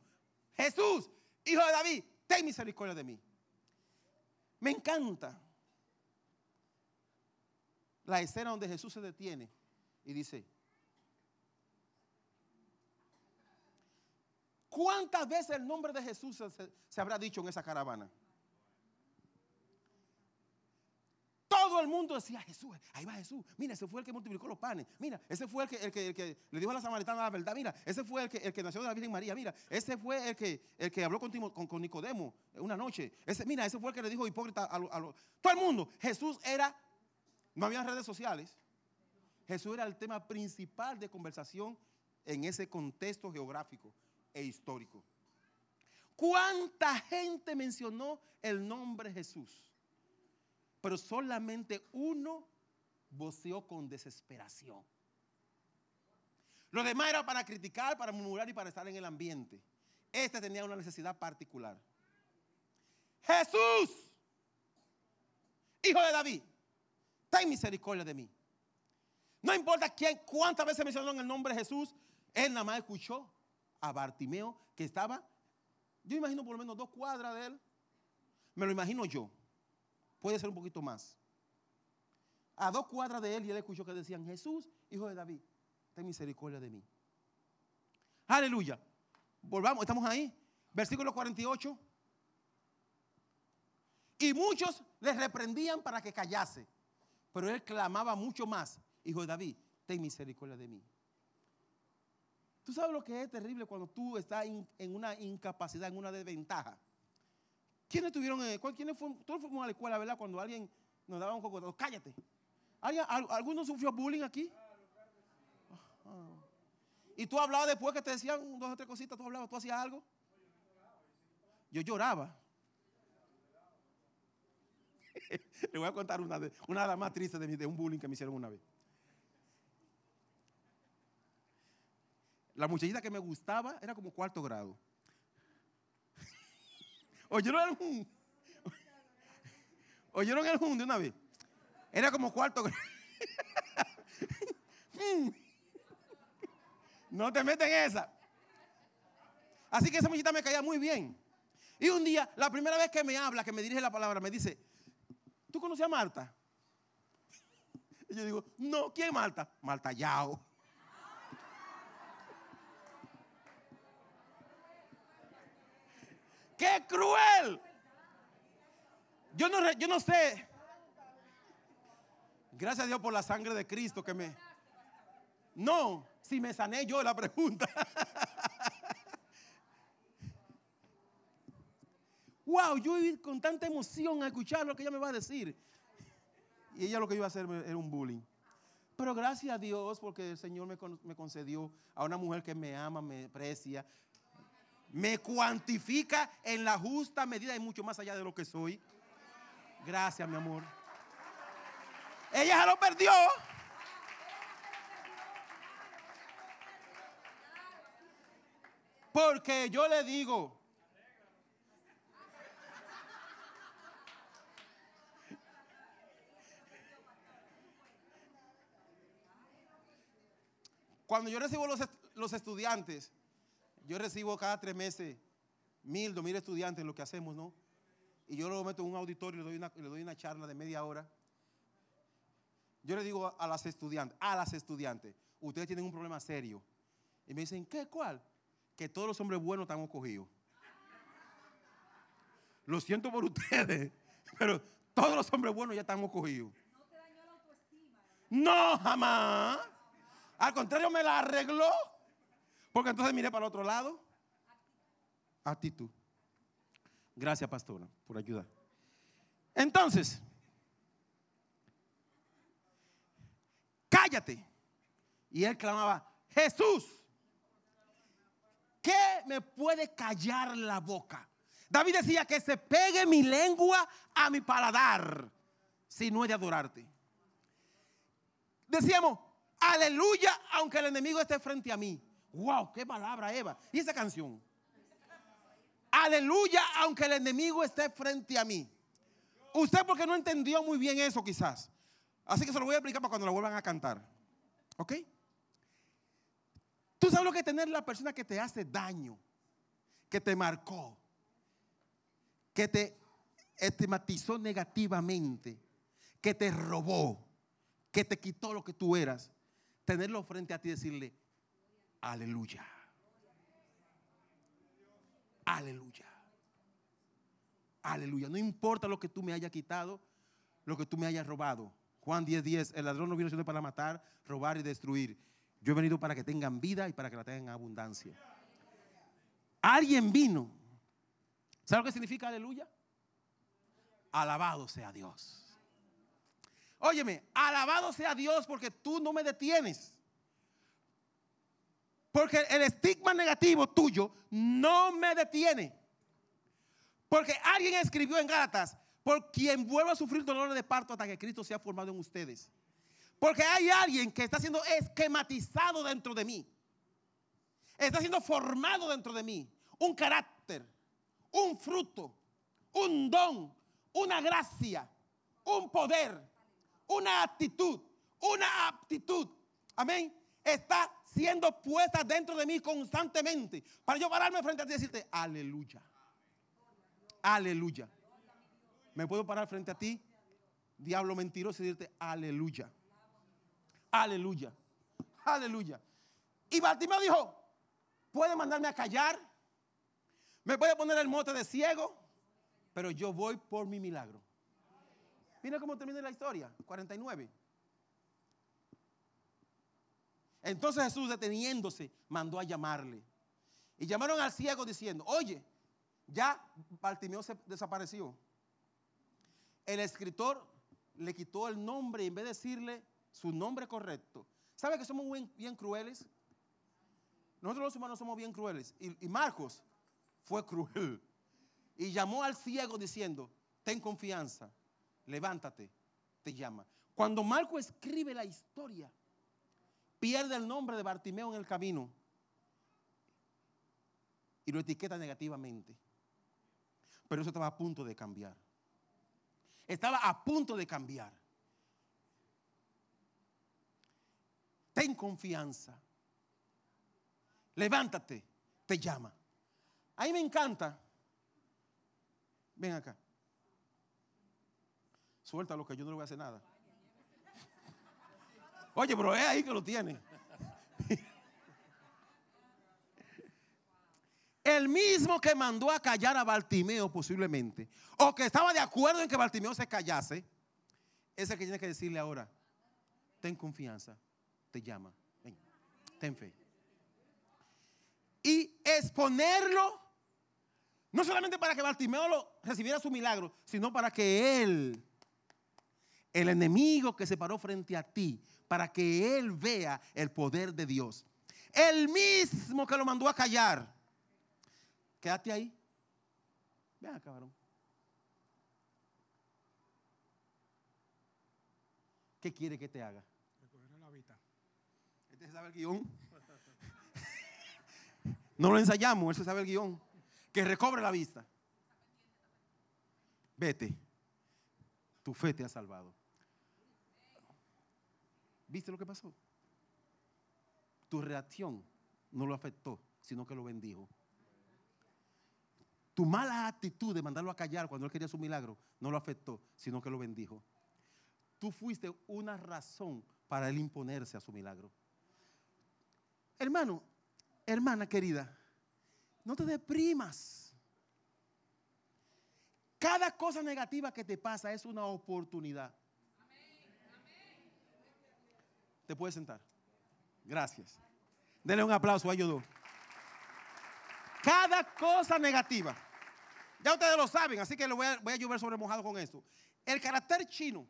Jesús, hijo de David, ten misericordia de mí. Me encanta la escena donde Jesús se detiene y dice, ¿cuántas veces el nombre de Jesús se, habrá dicho en esa caravana? Todo el mundo decía, Jesús, ahí va Jesús. Mira, ese fue el que multiplicó los panes. Mira, ese fue el que, el que, el que le dijo a la samaritana la verdad. Mira, ese fue el que, el que nació de la Virgen María. Mira, ese fue el que, el que habló con, con- con Nicodemo una noche. Ese, mira, ese fue el que le dijo hipócrita a, a lo- todo el mundo. Jesús era, no había redes sociales. Jesús era el tema principal de conversación en ese contexto geográfico e histórico. ¿Cuánta gente mencionó el nombre Jesús? Pero solamente uno voceó con desesperación. Lo demás era para criticar, para murmurar y para estar en el ambiente. Este tenía una necesidad particular. Jesús, hijo de David, ten misericordia de mí. No importa quién, cuántas veces mencionaron el nombre de Jesús, él nada más escuchó a Bartimeo que estaba, yo imagino por lo menos dos cuadras de él. Me lo imagino yo. Puede ser un poquito más. A dos cuadras de él y él escuchó que decían, Jesús, hijo de David, ten misericordia de mí. Aleluya. Volvamos, estamos ahí. Versículo 48. Y muchos le reprendían para que callase. Pero él clamaba mucho más, hijo de David, ten misericordia de mí. Tú sabes lo que es terrible cuando tú estás en una incapacidad, en una desventaja. ¿Quiénes tuvieron, eh, quiénes fueron, todos fuimos a la escuela, ¿verdad? Cuando alguien nos daba un cocotazo, cállate. ¿Alguien- al- ¿Alguno sufrió bullying aquí? Ah. Y tú hablabas después que te decían dos o tres cositas, tú hablabas, tú hacías algo. Yo lloraba. Le voy a contar una de, una de las más tristes de, un bullying que me hicieron una vez. La muchachita que me gustaba era como cuarto grado. ¿Oyeron el hum? ¿Oyeron el hum de una vez? Era como cuarto grado. Mm. no te meten en esa. Así que esa muchachita me caía muy bien. Y un día, la primera vez que me habla, que me dirige la palabra, me dice, ¿tú conoces a Marta? Y yo digo, no, ¿quién es Marta? Marta Yao. ¡Qué cruel! Yo no, yo no sé. Gracias a Dios por la sangre de Cristo que me... No, si me sané yo la pregunta. wow, yo iba con tanta emoción a escuchar lo que ella me va a decir. Y ella lo que iba a hacer era un bullying. Pero gracias a Dios porque el Señor me, me concedió a una mujer que me ama, me aprecia, me cuantifica en la justa medida y mucho más allá de lo que soy. Gracias, mi amor. Ella se lo perdió. Porque yo le digo, cuando yo recibo los, los estudiantes, yo recibo cada tres meses mil, dos mil estudiantes, lo que hacemos, ¿no? Y yo lo meto en un auditorio y le doy una, le doy una charla de media hora. Yo le digo a las estudiantes, a las estudiantes, ustedes tienen un problema serio. Y me dicen, ¿qué? ¿Cuál? Que todos los hombres buenos están cogidos. Lo siento por ustedes, pero todos los hombres buenos ya están cogidos. No, jamás. Al contrario, me la arregló. Porque entonces miré para el otro lado. Actitud. Gracias, pastora, por ayudar. Entonces, cállate. Y él clamaba, Jesús, ¿qué me puede callar la boca? David decía que se pegue mi lengua a mi paladar si no he de adorarte. Decíamos, aleluya, aunque el enemigo esté frente a mí. Wow, qué palabra, Eva. ¿Y esa canción? Aleluya, aunque el enemigo esté frente a mí. Usted porque no entendió muy bien eso quizás. Así que se lo voy a explicar para cuando lo vuelvan a cantar. ¿Ok? Tú sabes lo que es tener la persona que te hace daño, que te marcó, que te estigmatizó negativamente, que te robó, que te quitó lo que tú eras. Tenerlo frente a ti y decirle, aleluya. Aleluya. Aleluya. No importa lo que tú me hayas quitado, lo que tú me hayas robado. Juan 10:10, 10, el ladrón no vino sino para matar, robar y destruir. Yo he venido para que tengan vida y para que la tengan en abundancia. Alguien vino. ¿Sabe lo que significa aleluya? Alabado sea Dios. Óyeme, alabado sea Dios porque tú no me detienes. Porque el estigma negativo tuyo no me detiene. Porque alguien escribió en Gálatas, por quien vuelva a sufrir dolores de parto hasta que Cristo sea formado en ustedes. Porque hay alguien que está siendo esquematizado dentro de mí. Está siendo formado dentro de mí. Un carácter, un fruto, un don, una gracia, un poder, una actitud, una aptitud. Amén. Está siendo puesta dentro de mí constantemente. Para yo pararme frente a ti y decirte, aleluya. Aleluya. ¿Me puedo parar frente a ti, diablo mentiroso, y decirte, aleluya. Aleluya. Aleluya. Y Bartimeo dijo, puede mandarme a callar, me puede poner el mote de ciego, pero yo voy por mi milagro. Mira cómo termina la historia, 49. Entonces Jesús deteniéndose mandó a llamarle. Y llamaron al ciego diciendo, oye, ya Bartimeo se desapareció. El escritor le quitó el nombre en vez de decirle su nombre correcto. ¿Sabe que somos bien, crueles? Nosotros los humanos somos bien crueles. Y, y Marcos fue cruel. Y llamó al ciego diciendo, ten confianza, levántate, te llama. Cuando Marco escribe la historia, pierde el nombre de Bartimeo en el camino y lo etiqueta negativamente. Pero eso estaba a punto de cambiar. Estaba a punto de cambiar. ten confianza. Levántate, te llama. A mí me encanta. Ven acá. Suéltalo que yo no le voy a hacer nada. Oye, pero es ahí que lo tiene. El mismo que mandó a callar a Bartimeo posiblemente, o que estaba de acuerdo en que Bartimeo se callase, es que tiene que decirle ahora, ten confianza, te llama. Ten fe. Y exponerlo, no solamente para que Bartimeo lo recibiera su milagro, sino para que él, el enemigo que se paró frente a ti, para que él vea el poder de Dios. El mismo que lo mandó a callar. Quédate ahí. Ven cabrón. ¿Qué quiere que te haga? se sabe el guion. No lo ensayamos, él se sabe el guion. Que recobre la vista. Vete. Tu fe te ha salvado. ¿Viste lo que pasó? Tu reacción no lo afectó, sino que lo bendijo. Tu mala actitud de mandarlo a callar cuando él quería su milagro no lo afectó, sino que lo bendijo. Tú fuiste una razón para él imponerse a su milagro. Hermano, hermana querida, no te deprimas. Cada cosa negativa que te pasa es una oportunidad. Te puedes sentar. Gracias. Denle un aplauso a ellos Cada cosa negativa. Ya ustedes lo saben, así que lo voy a, voy llover sobre mojado con esto. El carácter chino,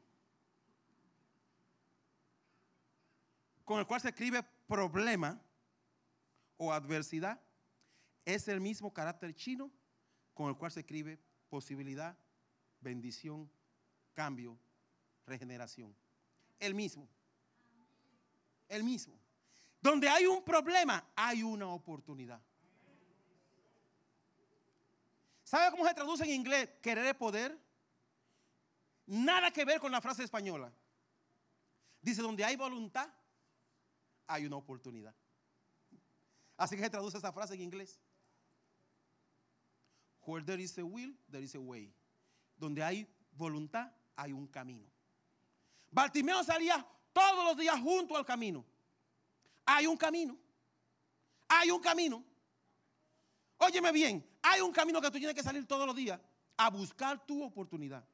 con el cual se escribe problema, o adversidad es el mismo carácter chino con el cual se escribe posibilidad, bendición, cambio, regeneración. El mismo. El mismo. Donde hay un problema, hay una oportunidad. ¿Sabe cómo se traduce en inglés querer poder? Nada que ver con la frase española. Dice, donde hay voluntad, hay una oportunidad. Así que se traduce esa frase en inglés. Where there is a will, there is a way. Donde hay voluntad, hay un camino. Bartimeo salía todos los días junto al camino. Hay un camino. Hay un camino. Óyeme bien, hay un camino que tú tienes que salir todos los días a buscar tu oportunidad.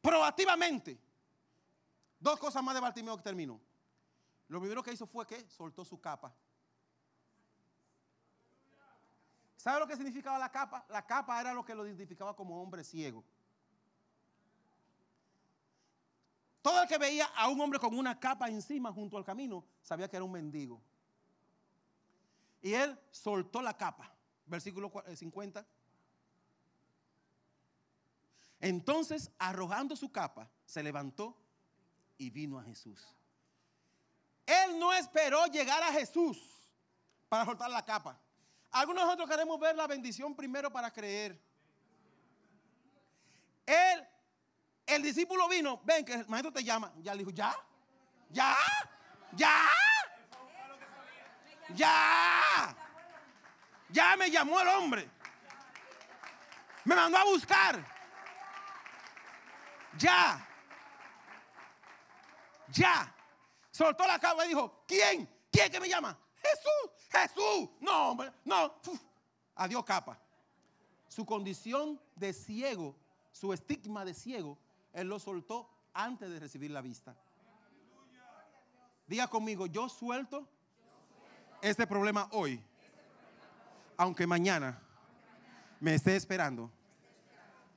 proactivamente. Dos cosas más de Bartimeo que terminó. Lo primero que hizo fue que soltó su capa. ¿Sabe lo que significaba la capa? La capa era lo que lo identificaba como hombre ciego. Todo el que veía a un hombre con una capa encima junto al camino sabía que era un mendigo. Y él soltó la capa. Versículo 50. Eh, Entonces, arrojando su capa, se levantó y vino a Jesús. Él no esperó llegar a Jesús para soltar la capa. Algunos de nosotros queremos ver la bendición primero para creer. Él, el discípulo vino, ven que el maestro te llama. Ya le dijo, ya, ya, ya, ya. Ya me llamó el hombre. Me mandó a buscar. Ya. Ya. Soltó la capa y dijo, ¿quién? ¿Quién que me llama? Jesús, Jesús. No, hombre, no. Adiós capa. Su condición de ciego, su estigma de ciego, él lo soltó antes de recibir la vista. Diga conmigo, yo suelto este problema hoy aunque mañana me esté esperando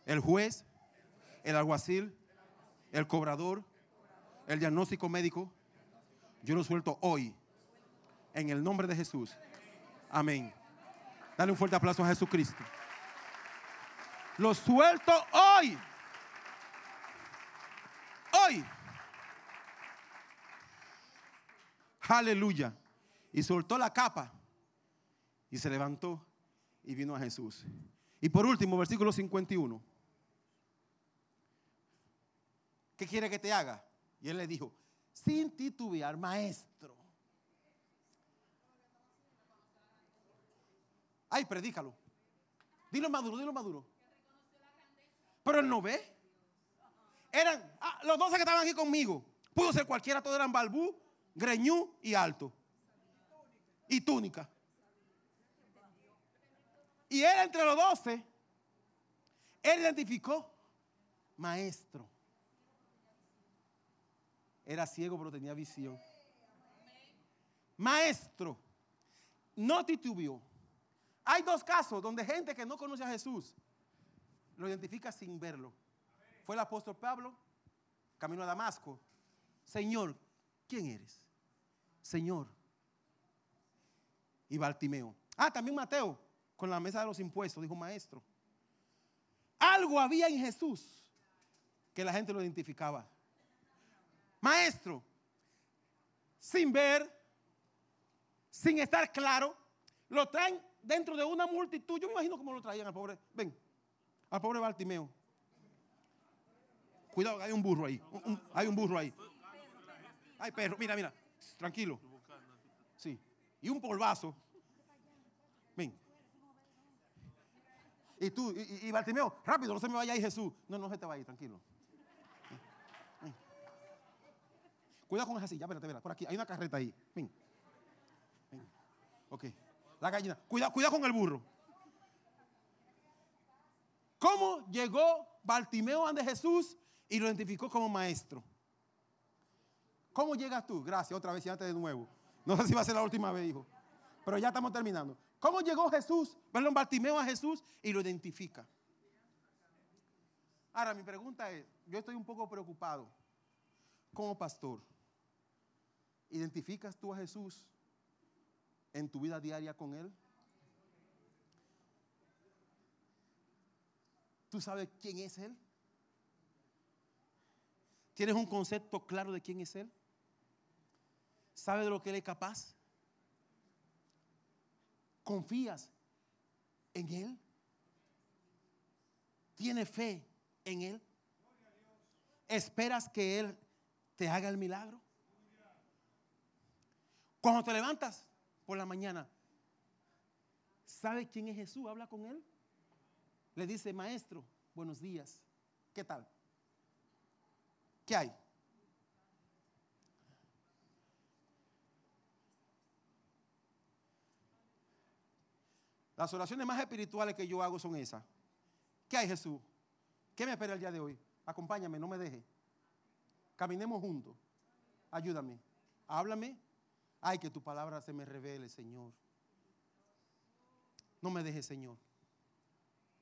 el juez, el alguacil, el cobrador, el diagnóstico médico, yo lo suelto hoy en el nombre de Jesús. Amén. Dale un fuerte aplauso a Jesucristo. Lo suelto hoy. Hoy. Aleluya. Y soltó la capa y se levantó y vino a Jesús. Y por último, versículo 51. ¿Qué quiere que te haga? Y él le dijo, sin titubear, maestro. Ay, predícalo. Dilo maduro, dilo maduro. Pero él no ve. Eran ah, los 12 que estaban aquí conmigo. Pudo ser cualquiera, todos eran balbú, greñú y alto. Y túnica. Y él entre los doce, él identificó maestro. Era ciego pero tenía visión. Maestro, no titubeó. Hay dos casos donde gente que no conoce a Jesús lo identifica sin verlo. Fue el apóstol Pablo, camino a Damasco. Señor, ¿quién eres? Señor. Y Bartimeo. Ah, también Mateo, con la mesa de los impuestos, dijo maestro. Algo había en Jesús que la gente lo identificaba. Maestro, sin ver, sin estar claro, lo traen dentro de una multitud. Yo me imagino cómo lo traían al pobre, ven, al pobre Bartimeo. Cuidado, hay un burro ahí. hay un burro ahí. Hay perro, mira, mira, tranquilo. Sí, y un polvazo. Ven. Y tú, y, Bartimeo, rápido, no se me vaya ahí Jesús. No, no se te va a ir, tranquilo. Cuidado con esa silla, espérate, espérate, por aquí, hay una carreta ahí. Ven. Ven. Ok. La gallina. Cuidado, cuidado con el burro. ¿Cómo llegó Bartimeo ante Jesús y lo identificó como maestro? ¿Cómo llegas tú? Gracias, otra vez antes de nuevo. No sé si va a ser la última vez, hijo. Pero ya estamos terminando. ¿Cómo llegó Jesús? Perdón, Bartimeo a Jesús y lo identifica. Ahora, mi pregunta es, yo estoy un poco preocupado como pastor. ¿Identificas tú a Jesús en tu vida diaria con Él? ¿Tú sabes quién es Él? ¿Tienes un concepto claro de quién es Él? ¿Sabes de lo que Él es capaz? ¿Confías en Él? ¿Tienes fe en Él? ¿Esperas que Él te haga el milagro? Cuando te levantas por la mañana, ¿sabes quién es Jesús? Habla con Él. Le dice, maestro, buenos días. ¿Qué tal? ¿Qué hay? Las oraciones más espirituales que yo hago son esas. ¿Qué hay Jesús? ¿Qué me espera el día de hoy? Acompáñame, no me deje. Caminemos juntos. Ayúdame. Háblame. Ay, que tu palabra se me revele, Señor. No me dejes, Señor.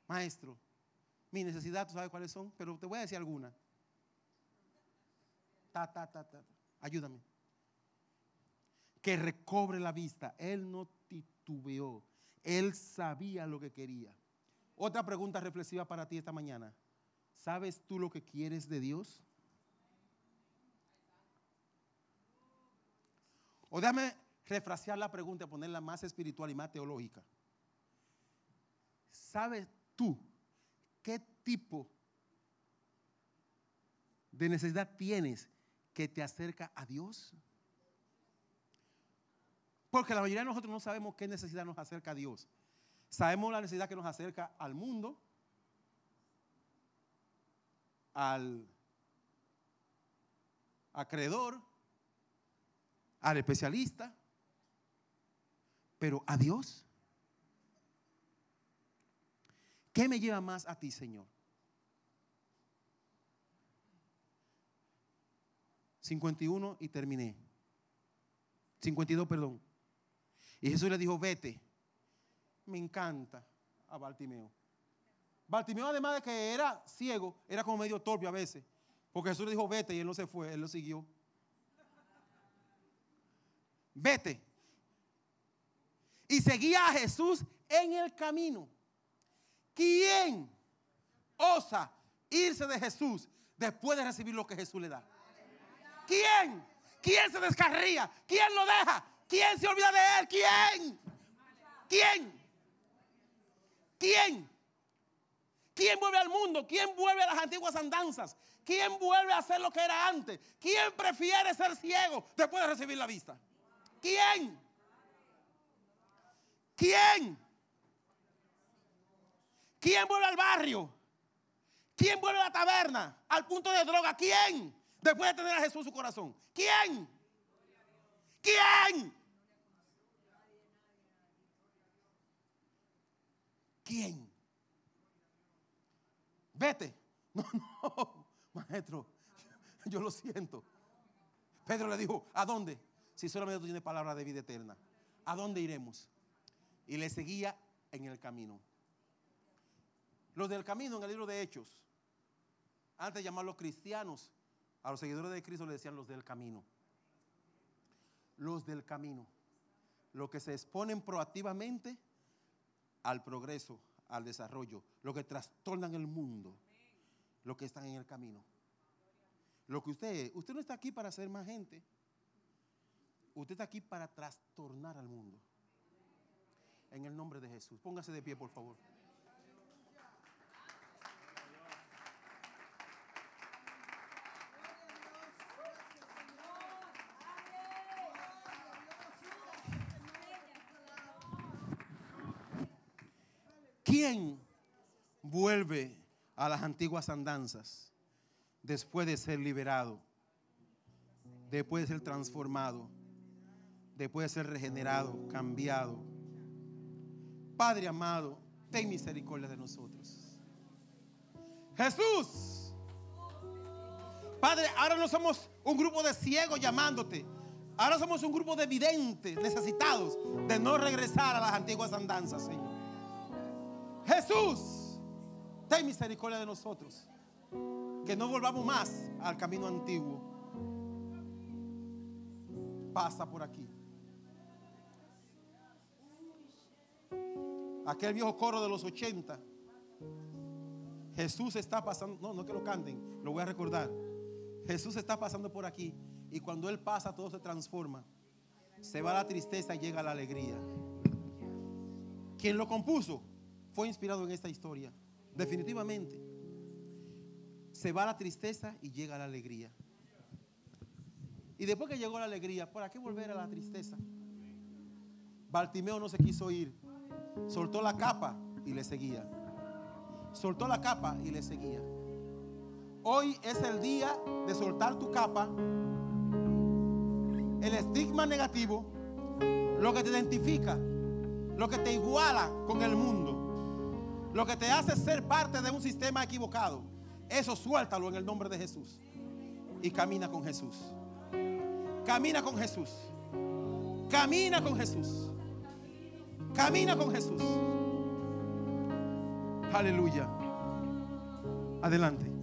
Maestro, mi necesidad, tú sabes cuáles son, pero te voy a decir alguna. Ta, ta, ta, ta. Ayúdame. Que recobre la vista. Él no titubeó. Él sabía lo que quería. Otra pregunta reflexiva para ti esta mañana. ¿Sabes tú lo que quieres de Dios? O déjame refrasear la pregunta ponerla más espiritual y más teológica. ¿Sabes tú qué tipo de necesidad tienes que te acerca a Dios? Porque la mayoría de nosotros no sabemos qué necesidad nos acerca a Dios. Sabemos la necesidad que nos acerca al mundo, al acreedor, al especialista, pero a Dios. ¿Qué me lleva más a ti, Señor? 51 y terminé. 52, perdón. Y Jesús le dijo, vete. Me encanta a Bartimeo. Bartimeo, además de que era ciego, era como medio torpe a veces. Porque Jesús le dijo, vete, y él no se fue, él lo siguió. Vete. Y seguía a Jesús en el camino. ¿Quién osa irse de Jesús después de recibir lo que Jesús le da? ¿Quién? ¿Quién se descarría? ¿Quién lo deja? ¿Quién se olvida de él? ¿Quién? ¿Quién? ¿Quién? ¿Quién vuelve al mundo? ¿Quién vuelve a las antiguas andanzas? ¿Quién vuelve a hacer lo que era antes? ¿Quién prefiere ser ciego después de recibir la vista? ¿Quién? ¿Quién? ¿Quién vuelve al barrio? ¿Quién vuelve a la taberna? Al punto de droga. ¿Quién? Después de tener a Jesús en su corazón. ¿Quién? ¿Quién? ¿Quién? Vete. No, no, maestro. Yo lo siento. Pedro le dijo, ¿a dónde? Si solamente tú tienes palabra de vida eterna. ¿A dónde iremos? Y le seguía en el camino. Los del camino en el libro de Hechos, antes de llamarlos cristianos, a los seguidores de Cristo le decían los del camino. Los del camino. Los que se exponen proactivamente al progreso, al desarrollo, los que trastornan el mundo, los que están en el camino. Lo que usted es, usted no está aquí para ser más gente. Usted está aquí para trastornar al mundo. En el nombre de Jesús. Póngase de pie, por favor. ¿Quién vuelve a las antiguas andanzas después de ser liberado, después de ser transformado, después de ser regenerado, cambiado? Padre amado, ten misericordia de nosotros. Jesús. Padre, ahora no somos un grupo de ciegos llamándote. Ahora somos un grupo de videntes necesitados de no regresar a las antiguas andanzas, Señor. Jesús, ten misericordia de nosotros. Que no volvamos más al camino antiguo. Pasa por aquí. Aquel viejo coro de los 80. Jesús está pasando, no, no que lo canten, lo voy a recordar. Jesús está pasando por aquí y cuando Él pasa todo se transforma. Se va la tristeza y llega la alegría. ¿Quién lo compuso? Fue inspirado en esta historia. Definitivamente. Se va la tristeza y llega la alegría. Y después que llegó la alegría, ¿para qué volver a la tristeza? Bartimeo no se quiso ir. Soltó la capa y le seguía. Soltó la capa y le seguía. Hoy es el día de soltar tu capa. El estigma negativo, lo que te identifica, lo que te iguala con el mundo, lo que te hace ser parte de un sistema equivocado. Eso suéltalo en el nombre de Jesús. Y camina con Jesús. Camina con Jesús. Camina con Jesús. Camina con Jesús. Aleluya. Adelante.